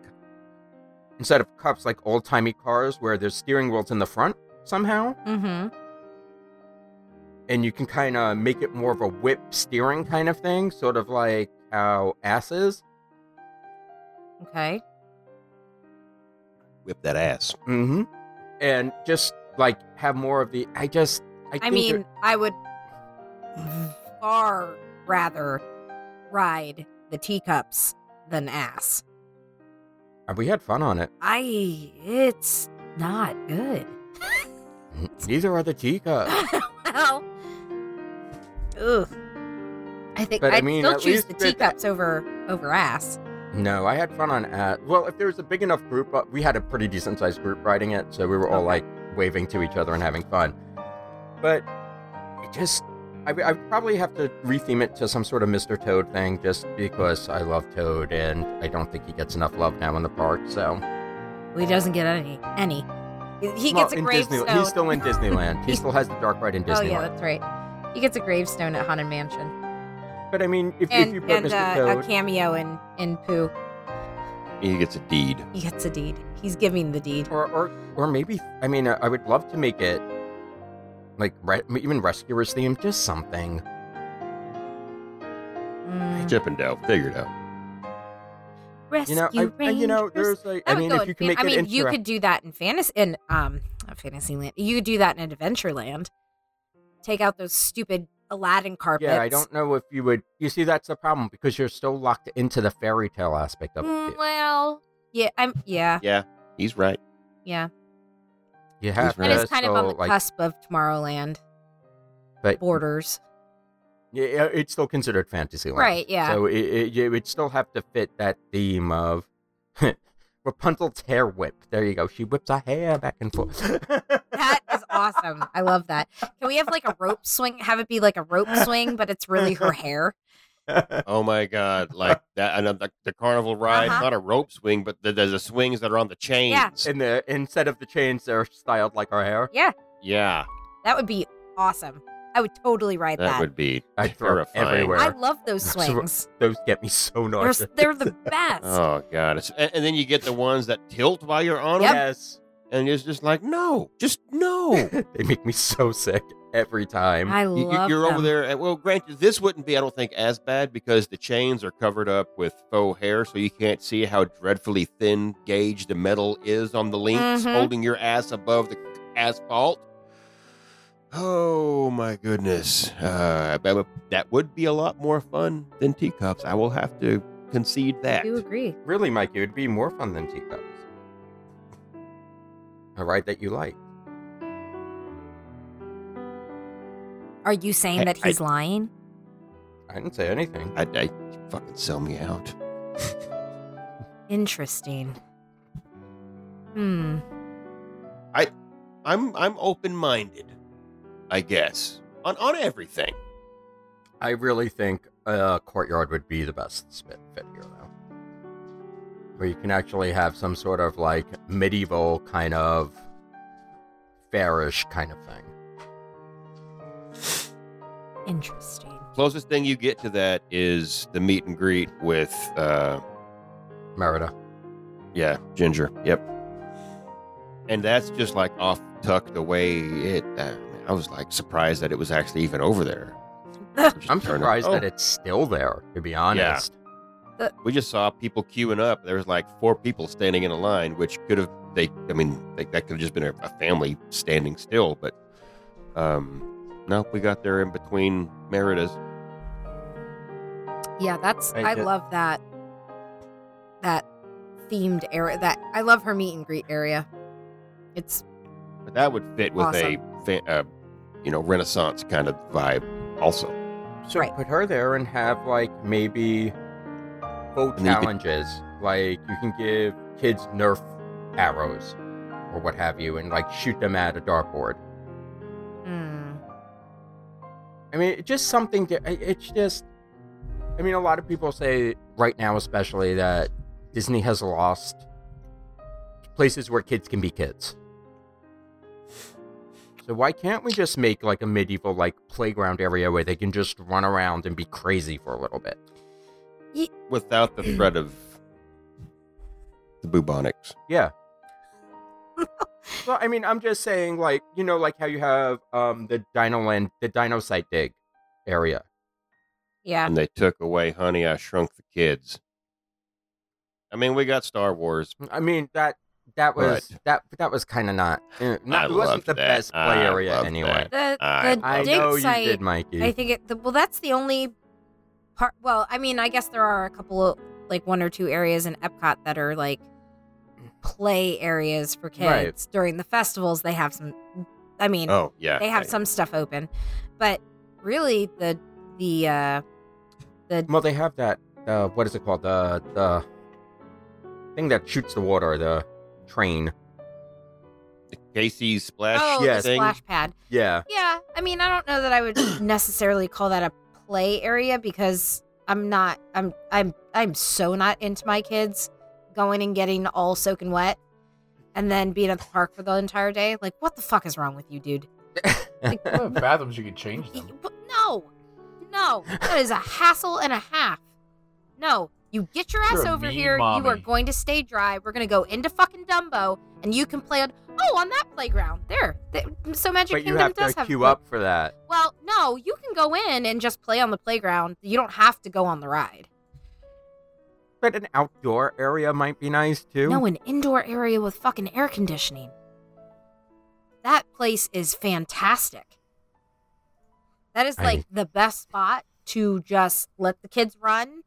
instead of cups like old timey cars where there's steering wheels in the front somehow
Mm-hmm.
and you can kind of make it more of a whip steering kind of thing sort of like how ass is
Okay.
Whip that ass.
mm-hmm and just like have more of the i just i,
I mean, I would far rather ride the teacups than ass.
we had fun on it
I. It's not good.
neither are the teacups
well, ugh. I think
But, I
I'd
mean,
still choose the teacups over over ass.
no i had fun on ass well if there was a big enough group uh, we had a pretty decent sized group riding it so we were all like waving to each other and having fun but it just I, I probably have to retheme it to some sort of Mr. Toad thing just because I love Toad and I don't think he gets enough love now in the park. So
Well, he doesn't get any. Any. He
Well,
gets a
in
gravestone.
He's still in Disneyland. he still has the dark ride in Disneyland.
oh yeah, that's right. He gets a gravestone at Haunted Mansion
But I mean, if, if you put
and
Mr.
uh,
Toad,
a cameo in in Pooh.
He gets a deed.
He gets a deed. He's giving the deed.
or or or maybe I mean, I would love to make it like re- even Rescuers theme, just something.
Mm.
Chip 'n Dale. Figured out.
Rescue
You know, I, I- you know,
Rangers.
there's like,
That
I
would
mean,
go
if
in
you can
fan-
make
I
it
mean, you could do that in fantasy in um Fantasyland. You could do that in Adventureland. Take out those stupid Aladdin carpets.
Yeah, I don't know if you would. You see, that's the problem because you're still locked into the fairy tale aspect of
Mm,
it.
well, yeah, I'm yeah,
Yeah, he's right.
yeah.
You have
And
to
it's kind of on the
like,
cusp of Tomorrowland
but
borders.
yeah, it's still considered Fantasyland,
Right, yeah.
So it, it, you would still have to fit that theme of Rapunzel's hair whip. There you go. She whips her hair back and forth.
That is awesome. I love that. Can we have like a rope swing? Have it be like a rope swing, but it's really her hair.
Oh my god, like that and the, the carnival ride,
Uh-huh.
not a rope swing, but the, there's the swings that are on the chains. Yeah.
and the instead of the chains, they're styled like her hair.
Yeah,
Yeah,
that would be awesome. I would totally ride
that
that.
would be
I throw it
terrifying.
everywhere.
I love those swings.
Those get me so
They're, they're the best.
Oh god, it's, and, and then you get the ones that tilt while you're on
Yep.
them,
Yes.
And it's just like no, just no.
they make me so sick every time.
I
You- you-
love
You're over there. and- Well, granted, this wouldn't be, I don't think, as bad because the chains are covered up with faux hair, so you can't see how dreadfully thin gauge the metal is on the links
Mhm.
holding your ass above the asphalt. Oh my goodness, uh, that would- be a lot more fun than teacups. I will have to concede
I
that.
do agree.
Really, Mike, it would be more fun than teacups. A ride that you like.
Are you saying
I-
that he's lying?
I didn't say anything.
I, I fucking sell me out.
Interesting. Hmm.
I, I'm I'm open minded, I guess on on everything.
I really think a courtyard would be the best spit fit here, though. Where you can actually have some sort of like medieval kind of fairish kind of thing.
Interesting.
Closest thing you get to that is the meet and greet with, uh,
Merida.
yeah, Ginger. Yep. And that's just like off tucked away. It. Uh, I was like surprised that it was actually even over there.
I'm surprised
oh,
that it's still there, to be honest.
We just saw people queuing up. There was like four people standing in a line, which could have they. I mean, like that could have just been a, a family standing still. But um, no, we got there in between Meridas.
Yeah, that's
I
I
did-
love that that themed area. That I love her meet and greet area. It's
But that would fit with a, fa- uh, you know, Renaissance kind of vibe, also.
So
Right.
put her there and have like maybe boat
And you could-
challenges. Like you can give kids Nerf arrows or what have you and like shoot them at a dartboard.
Hmm.
I mean, it's just something. To, it's just. I mean, a lot of people say right now, especially that Disney has lost places where kids can be kids. So why can't we just make like a medieval like playground area where they can just run around and be crazy for a little bit?
Without the threat of the bubonics.
Yeah. well, I mean, I'm just saying, like you know, like how you have um the Dino Land, the Dino Site Dig area.
Yeah.
And they took away Honey, I Shrunk the Kids. I mean, we got Star Wars.
I mean that that was
Right.
that that was kind of not, eh, not
I
it wasn't the
that.
best play
I
area anyway.
that.
The
I
the
I
dig
know you
site.
did, Mikey.
I think it. The, well, that's the only part. Well, I mean, I guess there are a couple of like one or two areas in Epcot that are like play areas for kids
Right.
during the festivals. They have some. I mean,
Oh, yeah.
they have some stuff open, but really the the uh the
well, they have that. Uh, what is it called? The the thing that shoots the water. The train.
The Casey's Splash
oh
yes.
the splash pad.
Yeah.
Yeah, I mean, I don't know that I would necessarily call that a play area because I'm not. I'm. I'm. I'm so not into my kids going and getting all soaking wet, and then being at the park for the entire day. Like, what the fuck is wrong with you, dude?
About bathrooms you could change them.
No, no, that is a hassle and a half. No, you get your ass
You're
over here. You are going to stay dry. We're gonna go into fucking Dumbo, and you can play on. Oh, on that playground there. So Magic
But you
Kingdom
have
does
to
have
queue up for that.
well, no, you can go in and just play on the playground. You don't have to go on the ride.
But an outdoor area might be nice too.
No, an indoor area with fucking air conditioning. That place is fantastic. That is
I-
like the best spot to just let the kids run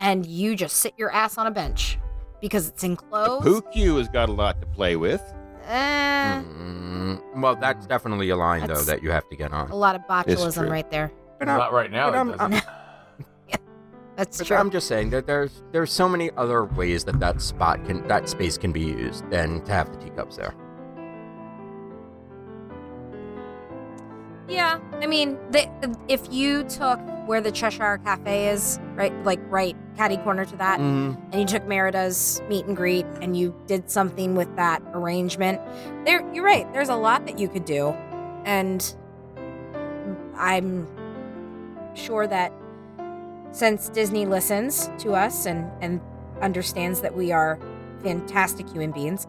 and you just sit your ass on a bench because it's
The
enclosed.
Pooh has got a lot to play with.
Eh,
Mm, well, that's definitely a line though
That's-
that you have to get on.
a lot of
It's
botulism
true.
right there.
But I'm-
Not right now.
but
It
I'm-
doesn't.
That's
But
true.
I'm just saying that there's there's so many other ways that that spot can that space can be used than to have the teacups there.
Yeah, I mean, the, if you took where the Cheshire Cafe is, right, like right catty corner to that,
Mm,
and you took Merida's meet and greet, and you did something with that arrangement, there, you're right. There's a lot that you could do, and I'm sure that since Disney listens to us and and understands that we are fantastic human beings,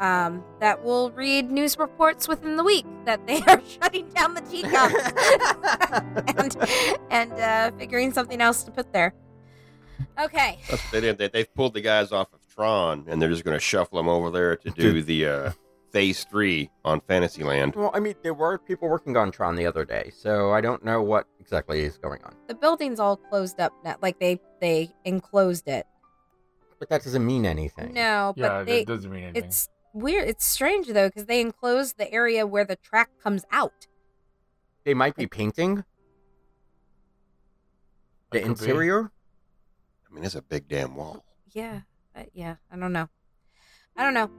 um, that will read news reports within the week that they are shutting down the teacup and and uh, figuring something else to put there. Okay.
That's what they did. They, they've pulled the guys off of Tron, and they're just going to shuffle them over there to do the uh, Phase 3 on Fantasyland.
well, I mean, there were people working on Tron the other day, so I don't know what exactly is going on.
The building's all closed up now. Like they they enclosed it.
But that doesn't mean anything.
No, but
yeah,
they
that doesn't mean anything.
it's weird. It's strange though because they enclosed the area where the track comes out.
They might be painting the
It could be.
interior.
I mean, it's a big damn wall.
Yeah, uh, yeah. I don't know. I don't know.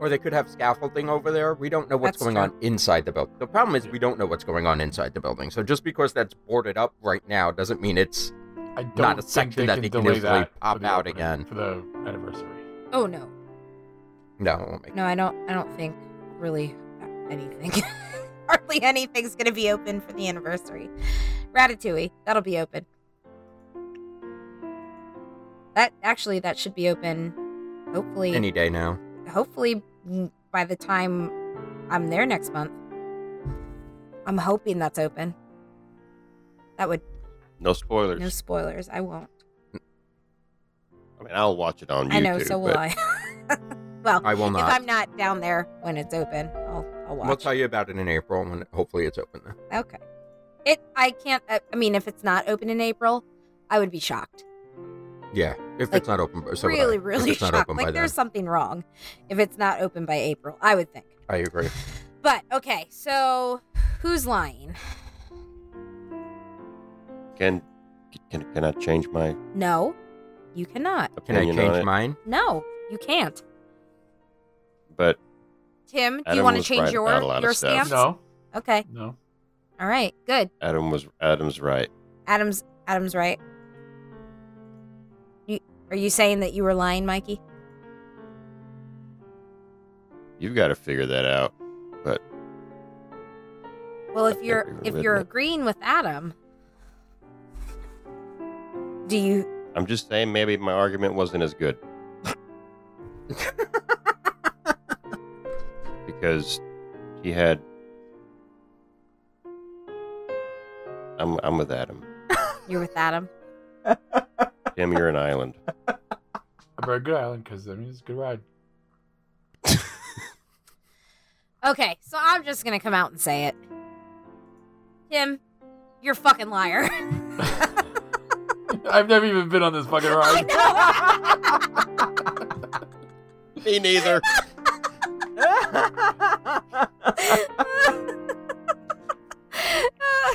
Or they could have scaffolding over there. We don't know what's
That's
going
true.
on inside the building. The problem is we don't know what's going on inside the building. So just because that's boarded up right now doesn't mean it's
I don't
not a
think
section
they
that they can easily pop out
opening-
again.
for the anniversary.
Oh no,
no. it won't make-
no. I don't. I don't think really anything. Hardly anything's gonna be open for the anniversary. Ratatouille that'll be open. That actually that should be open. Hopefully,
Any day now.
hopefully by the time I'm there next month. I'm hoping that's open. That would
No spoilers.
no spoilers. I won't.
I mean, I'll watch it on YouTube.
I know, so will
but
I. well,
I will not. if.
I'm not down there when it's open, I'll I'll watch.
We'll tell you about it in April when hopefully it's open then.
Okay. It. I can't. uh, I mean, if it's not open in April, I would be shocked.
Yeah, if
Like,
it's not open, so would I.
really,
If
really
it's not
shocked.
open by
Like
then.
there's something wrong if it's not open by April. I would think.
I agree.
But okay, so who's lying?
Can, can can I change my
No, you cannot.
Can I change mine?
No, you can't.
But
Tim, do you want to change
right
your
about a
your
stuff.
stance?
No,
Okay.
no.
All right. Good.
Adam was Adam's right.
Adam's Adam's right. You are you saying that you were lying, Mikey?
You've got to figure that out. But
Well, if you're if you're
it.
agreeing with Adam, do you
I'm just saying maybe my argument wasn't as good. because he had I'm I'm with Adam.
you're with Adam?
Tim, you're an island.
A very good island because I mean it's a good ride.
Okay, so I'm just gonna come out and say it. Tim, you're a fucking liar.
I've never even been on this fucking ride.
Me neither.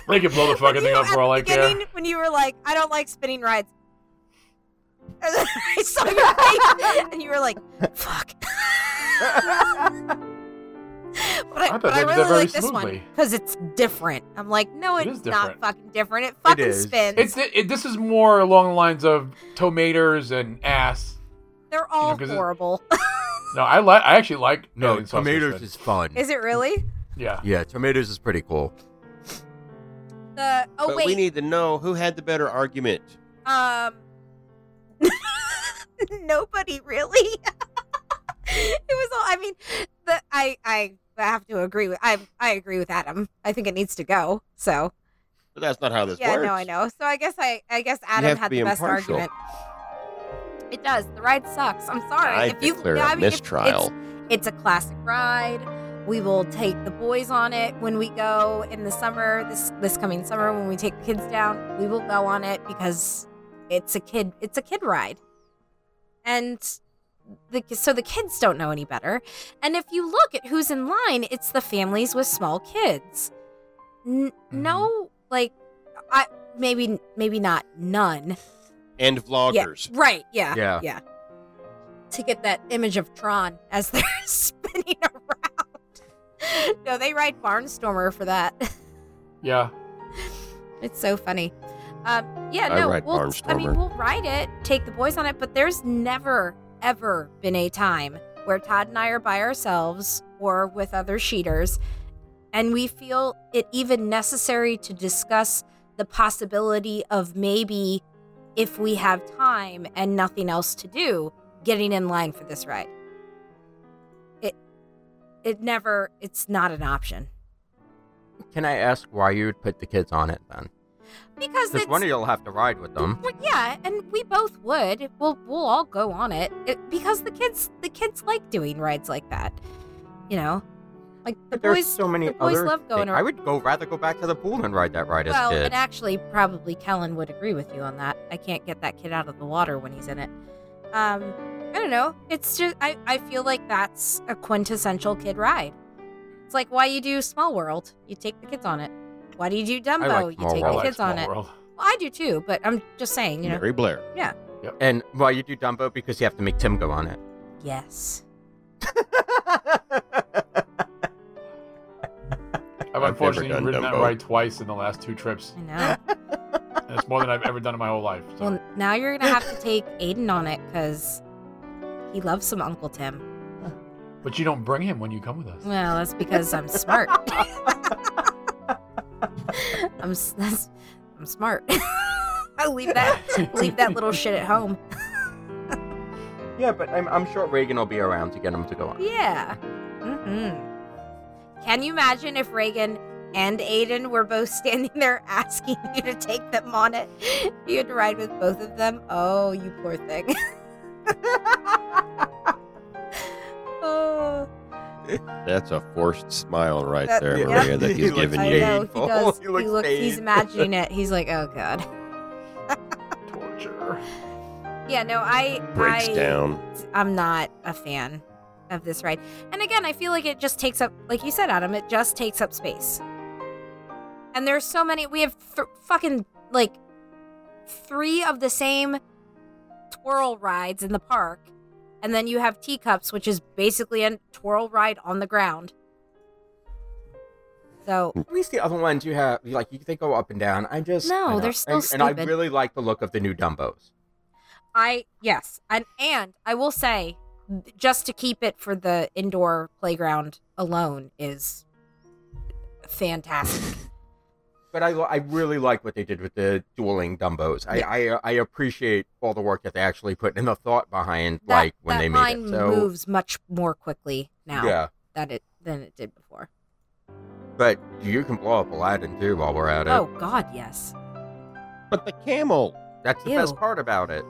They can blow the fucking thing up for all I care.
When you were like, I don't like spinning rides. And then I saw your face, and you were like, "Fuck." but I,
thought
but I
they did that
really like this one because it's different. I'm like, no,
It
it's not fucking different. It fucking spins.
It's it, this is more along the lines of tomatoes and ass.
They're all
'cause it-
horrible.
No, I like. I actually like.
no,
alien
tomatoes is fun.
is it really?
Yeah.
yeah, tomatoes is pretty cool.
The oh
but
wait,
we need to know who had the better argument.
um, nobody really. it was all. I mean, the I I have to agree with I I agree with Adam. I think it needs to go. So
But that's not how this
yeah,
works.
no, I know. So I guess I I guess Adam had the best
impartial.
argument. It does. The ride sucks. I'm sorry.
I
if you
declare
I
a
mean, if
mistrial.
It's, it's a classic ride. We will take the boys on it when we go in the summer. This this coming summer when we take the kids down, we will go on it because it's a kid it's a kid ride. And the so the kids don't know any better. And if you look at who's in line, it's the families with small kids. N- mm-hmm. No, like I maybe maybe not none.
And vloggers.
Yeah, right. Yeah.
Yeah.
Yeah. To get that image of Tron as they're spinning around. no, they ride Barnstormer for that.
Yeah.
It's so funny. Um, yeah,
I
no,
ride
we'll, I mean, we'll ride it, take the boys on it, but there's never, ever been a time where Todd and I are by ourselves or with other sheeters, and we feel it even necessary to discuss the possibility of maybe, if we have time and nothing else to do, getting in line for this ride. It, it never, it's not an option
Can I ask why you would put the kids on it then?
because
one of you'll have to ride with them.
Well, yeah, and we both would. We'll we'll all go on it. it because the kids the kids like doing rides like that. You know, like the
But there's
boys.
so many
the boys
other
love going
things.
around.
I would go rather go back to the pool and ride that ride as
well,
a kid.
and actually, probably Kellen would agree with you on that. I can't get that kid out of the water when he's in it. Um, I don't know. It's just I I feel like that's a quintessential kid ride. It's like why you do Small World, you take the kids on it. Why do you do Dumbo?
like
you take
I
the
World.
like
kids on
Small
it.
World.
Well, I do too, but I'm just saying, you know.
Mary Blair. Yeah.
And well, you do Dumbo because you have to make Tim go on it.
Yes.
I've
never
unfortunately
done
ridden that ride twice in the last two trips.
I know.
And it's more than I've ever done in my whole life. So.
Well, now you're gonna have to take Aiden on it because he loves some Uncle Tim.
but you don't bring him when you come with us.
Well, that's because I'm smart. I'm that's, I'm smart. I leave that leave that little shit at home.
yeah, but I'm, I'm sure Reagan will be around to get him to go on.
Yeah. hmm Can you imagine if Reagan and Aiden were both standing there asking you to take them on it? You had to ride with both of them. Oh, you poor thing. oh.
That's a forced smile right
That-
there,
yeah.
Maria, that he's
looks
giving
I
you.
know he does.
He
He
looks
looks, he's imagining it. He's like, oh god.
Torture.
Yeah, no, I
Breaks
I,
down.
I'm not a fan of this ride. And again, I feel like it just takes up, like you said, Adam, it just takes up space. And there's so many. We have th- fucking like three of the same twirl rides in the park, And then you have teacups, which is basically a twirl ride on the ground. So
At least the other ones you have, like, you they go up and down. I just
No, they're still
and, and I really like the look of the new Dumbos.
I yes, and and I will say, just to keep it for the indoor playground alone is fantastic.
But I, I really like what they did with the dueling Dumbos. I, I I appreciate all the work that they actually put and the thought behind
That,
like when they
line
made it. So
moves much more quickly now
yeah,
that it than it did before.
but you can blow up Aladdin too while we're at it.
Oh God, yes.
But the camel.
That's the
Ew.
best part about it.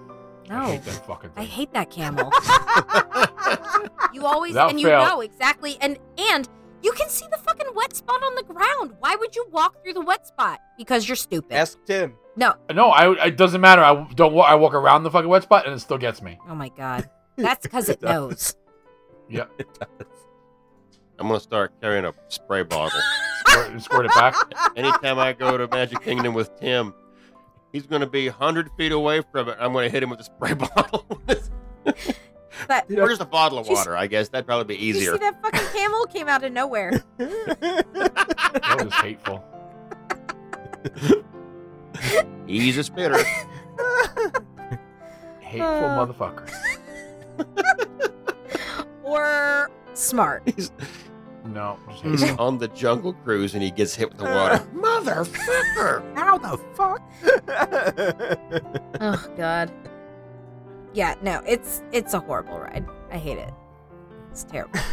I
No,
hate that fucking
I hate that camel. you always
Without
and you
fail.
know exactly and and you can see the fucking wet spot on the ground. Why would you walk through the wet spot? Because you're stupid.
Ask Tim.
No.
No, I. It doesn't matter. I don't. wa- I walk around the fucking wet spot and it still gets me.
Oh my God. That's because it
does.
knows.
Yep.
It does.
I'm gonna start carrying a spray bottle.
Squirt, squirt it back.
Anytime I go to Magic Kingdom with Tim, he's gonna be hundred feet away from it. I'm gonna hit him with a spray bottle.
But
or just a bottle of
Did you s-
water. I guess that'd probably be
Did you
easier.
see that fucking camel came out of nowhere?
That was hateful.
He's a spitter.
Hateful
Uh.
motherfucker.
or smart.
He's,
No,
he's on the Jungle Cruise and he gets hit with the water. Motherfucker!
How the fuck?
Oh God. Yeah, no, it's it's a horrible ride. I hate it. It's terrible.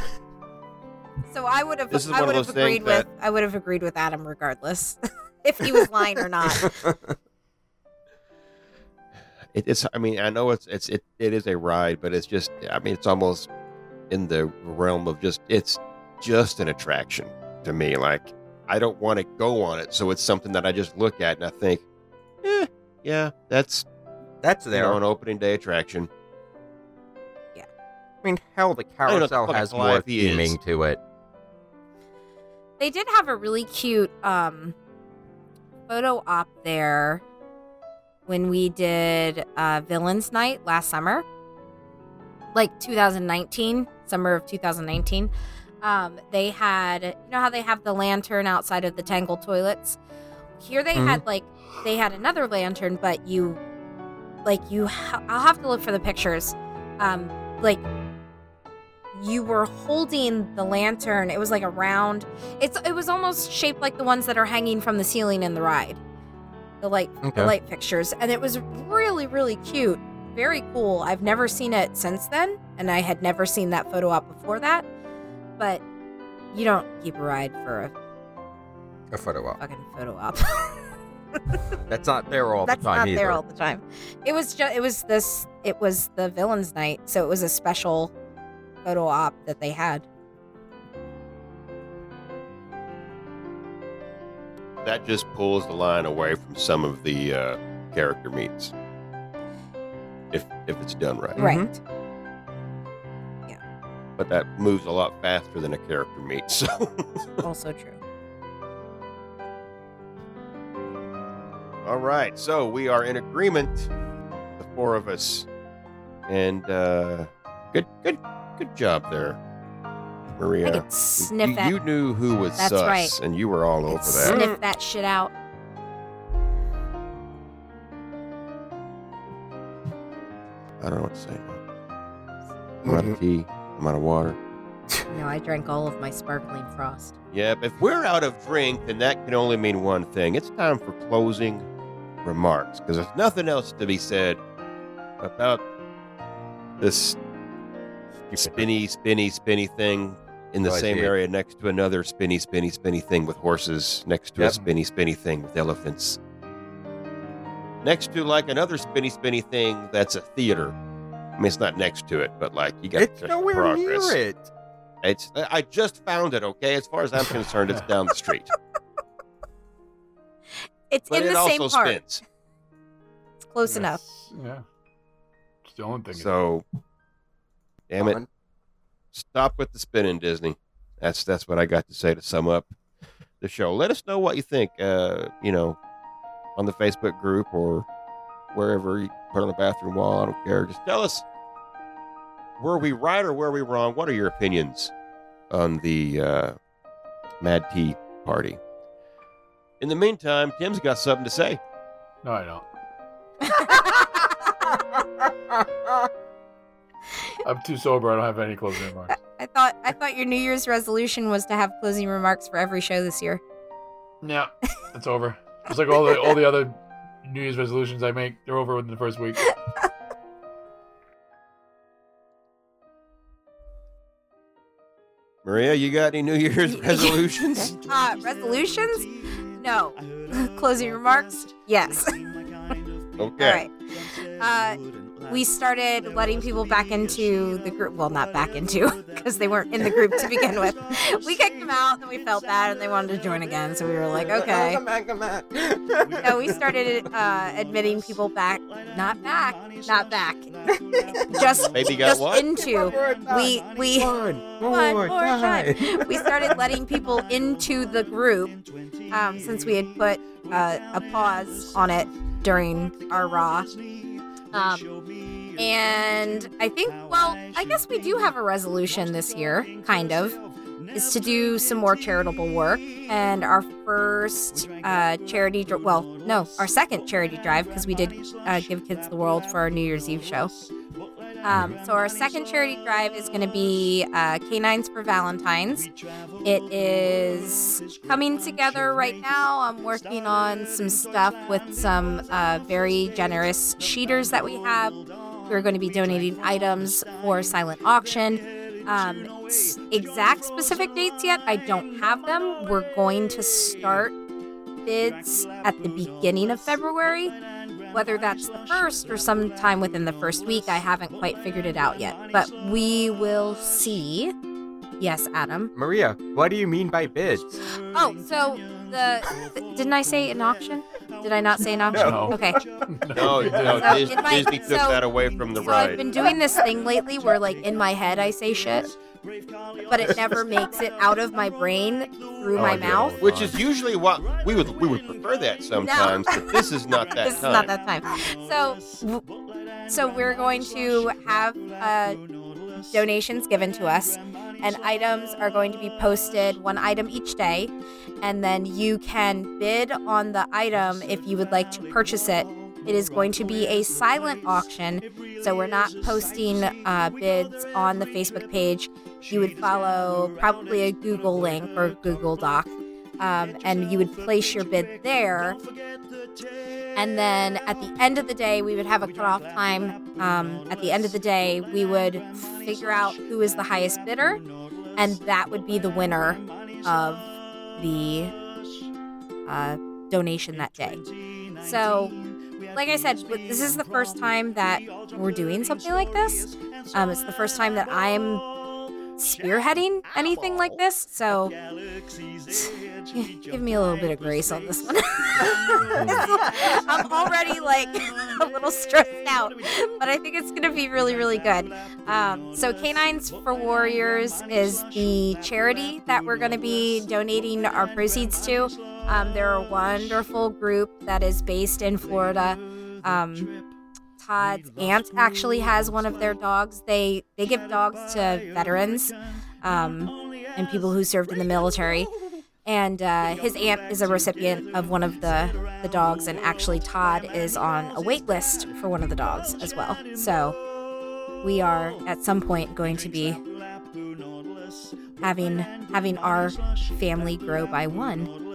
So I would have
This is
I
one of
would have
those things
agreed with I would have agreed with Adam regardless if he was lying or not.
It, it's. I mean, I know it's it's it, it is a ride, but it's just. I mean, it's almost in the realm of just. It's just an attraction to me. Like I don't want to go on it, so it's something that I just look at and I think, eh, yeah, that's
That's
you
there.
know, an opening day attraction.
Yeah, I mean, hell, the
I don't know what the
carousel has more
Goliath is.
theming to it.
They did have a really cute um photo op there when we did uh Villains Night last summer. Like 2019, summer of 2019. Um they had you know how they have the lantern outside of the Tangled toilets? Here they
Mhm.
had like they had another lantern but you like you ha- I'll have to look for the pictures. Um like you were holding the lantern. It was like a round it's it was almost shaped like the ones that are hanging from the ceiling in the ride. The light
Okay.
the light fixtures. And it was really, really cute. Very cool. I've never seen it since then, and I had never seen that photo op before that. But you don't keep a ride for a
A photo op.
fucking photo op.
That's not there all
That's
the time That's
not
either.
there all the time. It was just it was this it was the villains night, so it was a special photo op that they had.
That just pulls the line away from some of the uh, character meets. If if it's done right.
Right.
But that moves a lot faster than a character meets. So.
also true.
All right, so we are in agreement, the four of us, and uh, good, good, good job there,
I
Maria.
could sniff
you,
that
you knew who was
That's
sus,
right.
and you were all
I
over
could
that.
sniff that shit out.
I don't know what to say. now. I'm out of. I'm out of water.
No, I drank all of my sparkling frost.
Yep. If we're out of drink, then that can only mean one thing. It's time for closing remarks because there's nothing else to be said about this spinny, spinny, spinny thing in the
Oh,
same area next to another spinny, spinny, spinny thing with horses, next to a
Yep.
spinny, spinny thing with elephants, next to like another spinny, spinny thing that's a theater. I mean, it's not next to it, but like you got
It's
just
nowhere
progress.
near it.
It's I just found it. Okay, as far as I'm concerned, it's down the street,
It's
but
in
it
the same
also
park.
spins.
It's close enough.
Yeah. It's the only thing.
So, damn it, stop with the spinning, Disney. That's that's what I got to say to sum up the show. Let us know what you think. Uh, you know, on the Facebook group or wherever you put on the bathroom wall. I don't care. Just tell us. were we right or were we wrong? What are your opinions on the uh, Mad Tea Party? In the meantime, Tim's got something to say.
No, I don't. I'm too sober. I don't have any closing remarks.
I thought I thought your New Year's resolution was to have closing remarks for every show this year.
Yeah, it's over. It's like all the all the other New Year's resolutions I make. They're over within the first week.
Maria, you got any New Year's resolutions?
Uh, resolutions? No. closing remarks? Yes.
Okay.
All right. Uh, we started letting people back into the group. Well, not back into, because they weren't in the group to begin with. We kicked them out, and we felt bad, and they wanted to join again. So we were like, okay.
Come back, come back.
No, we started uh, admitting people back. Not back. Not back. just
Maybe got
just
what?
into. We we
One,
one
more
more
time.
time. we started letting people into the group um, since we had put uh, a pause on it during our raw. Um, and I think, well, I guess we do have a resolution this year, kind of, is to do some more charitable work. And our first uh, charity, dr- well, no, our second charity drive, because we did uh, give Kids the World for our New Year's Eve show. Um, so our second charity drive is going to be uh, Canines for Valentine's. It is coming together right now. I'm working on some stuff with some uh, very generous sheeters that we have. We're going to be donating items for silent auction. Um, exact specific dates yet, I don't have them. We're going to start bids at the beginning of February. Whether that's the first or sometime within the first week, I haven't quite figured it out yet. But we will see. Yes, Adam.
Maria, what do you mean by bids?
Oh, so the th- didn't I say an auction? Did I not say an auction?
No.
Okay.
No,
you
no,
So
Dis-
in my-
Disney took
so-
that away from the
So I've been doing this thing lately where, like, in my head I say shit, but it never makes it out of my brain through
Oh,
my
I
mouth.
Which is usually what we would we would prefer that sometimes, but this is not that
this
time.
is not that time. So, so we're going to have uh, donations given to us, and items are going to be posted one item each day, and then you can bid on the item if you would like to purchase it. It is going to be a silent auction, so we're not posting uh, bids on the Facebook page. You would follow probably a Google link or Google Doc, um, and you would place your bid there. And then at the end of the day, we would have a cutoff time. Um, at the end of the day, we would figure out who is the highest bidder, and that would be the winner of the uh, donation that day. So, like I said, this is the first time that we're doing something like this. Um, it's the first time that I'm spearheading anything like this. So, give me a little bit of grace on this one. I'm already like a little stressed out, but I think it's going to be really, really good. Um, so, Canines for Warriors is the charity that we're going to be donating our proceeds to. Um, they're a wonderful group that is based in Florida. Um, Todd's aunt actually has one of their dogs. They they give dogs to veterans um, and people who served in the military. And uh, his aunt is a recipient of one of the, the dogs, and actually Todd is on a wait list for one of the dogs as well. So we are at some point going to be having having our family grow by one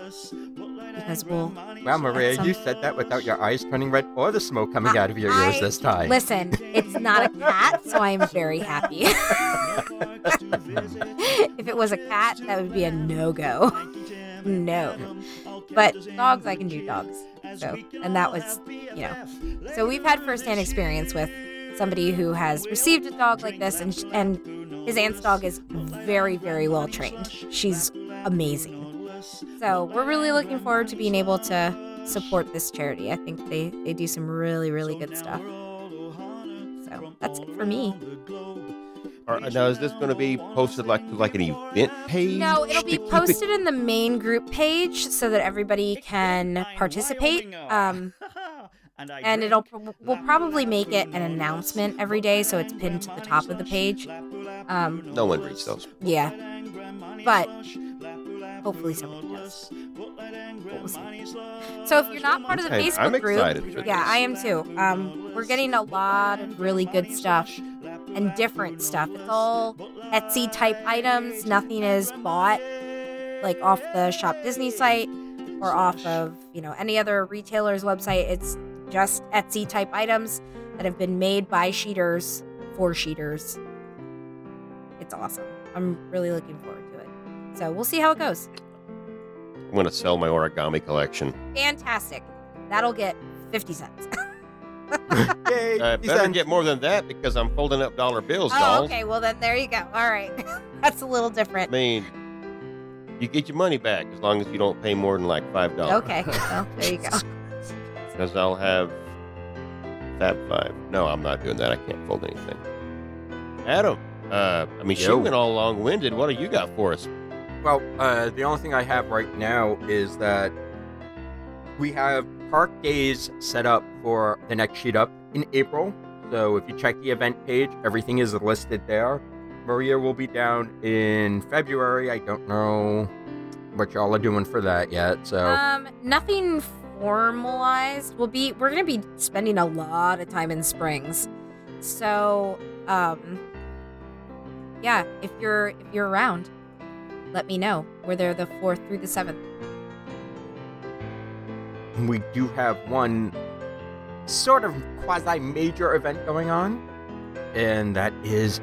because we'll
Wow, Maria,
some-
you said that without your eyes turning red or the smoke coming out of your ears
I-
this time.
Listen, it's not a cat, so I am very happy. if it was a cat, that would be a no go. No. But dogs, I can do dogs. So, and that was, you know. So we've had firsthand experience with somebody who has received a dog like this, and and his aunt's dog is very, very well trained. She's amazing. So we're really looking forward to being able to support this charity. I think they they do some really, really good stuff. So that's it for me.
All right, now is this going to be posted like to like an event page?
No, it'll be
keep it-
posted in the main group page so that everybody can participate. Um, and it'll we'll probably make it an announcement every day, so it's pinned to the top of the page. Um,
No one reads those.
yeah, but hopefully somebody does. We'll see. So if you're not part of the
Okay,
Facebook
I'm
group,
excited for
yeah,
this.
I am too. Um, we're getting a lot of really good stuff and different stuff. It's all Etsy type items. Nothing is bought like off the Shop Disney site or off of you know any other retailer's website. It's just Etsy type items that have been made by sheeters for sheeters. It's awesome. I'm really looking forward to it. So we'll see how it goes.
I'm going to sell my origami collection.
Fantastic. That'll get 50 cents.
Yay!
I
he
better
sends-
get more than that because I'm folding up dollar bills,
oh,
dolls.
okay. Well, then there you go. All right. That's a little different.
I
different.
mean, you get your money back as long as you don't pay more than like five dollars.
Okay. Well, there you go.
Because I'll have that Five. No, I'm not doing that. I can't fold anything. Adam, uh, I mean, she
Yo.
went all long-winded. What do you got for us?
Well, uh, the only thing I have right now is that we have park days set up for the next sheet up in April. So if you check the event page, everything is listed there. Maria will be down in February. I don't know what y'all are doing for that yet. So
Um, nothing formalized. We'll be we're gonna be spending a lot of time in Springs, so um, yeah. If you're if you're around, let me know. We're there the fourth through the seventh.
we do have one sort of quasi major event going on, and that is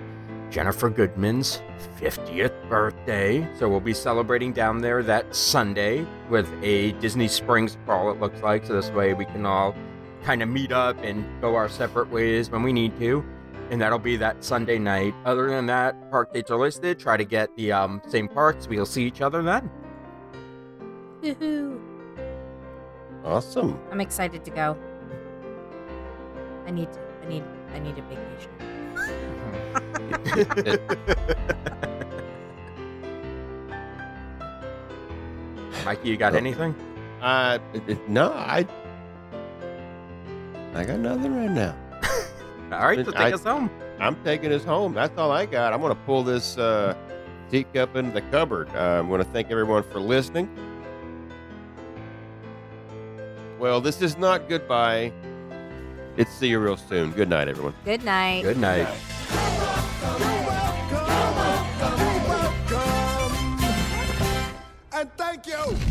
Jennifer Goodman's 50th birthday. So we'll be celebrating down there that Sunday with a Disney Springs crawl, it looks like. So this way we can all kind of meet up and go our separate ways when we need to. And that'll be that Sunday night. Other than that, park dates are listed. Try to get the um, same parks. We'll see each other then.
Woohoo!
Awesome.
I'm excited to go. I need to. I need. I need a vacation.
Mikey, you got
Oh.
anything?
Uh, it- it- no, I, I got nothing right now.
All right, so take
I,
us home.
I'm taking us home. That's all I got. I'm going to pull this uh, teacup into the cupboard. Uh, I'm going to thank everyone for listening. Well, this is not goodbye. It's see you real soon. Good night, everyone.
Good night.
Good night.
Good night. Thank you.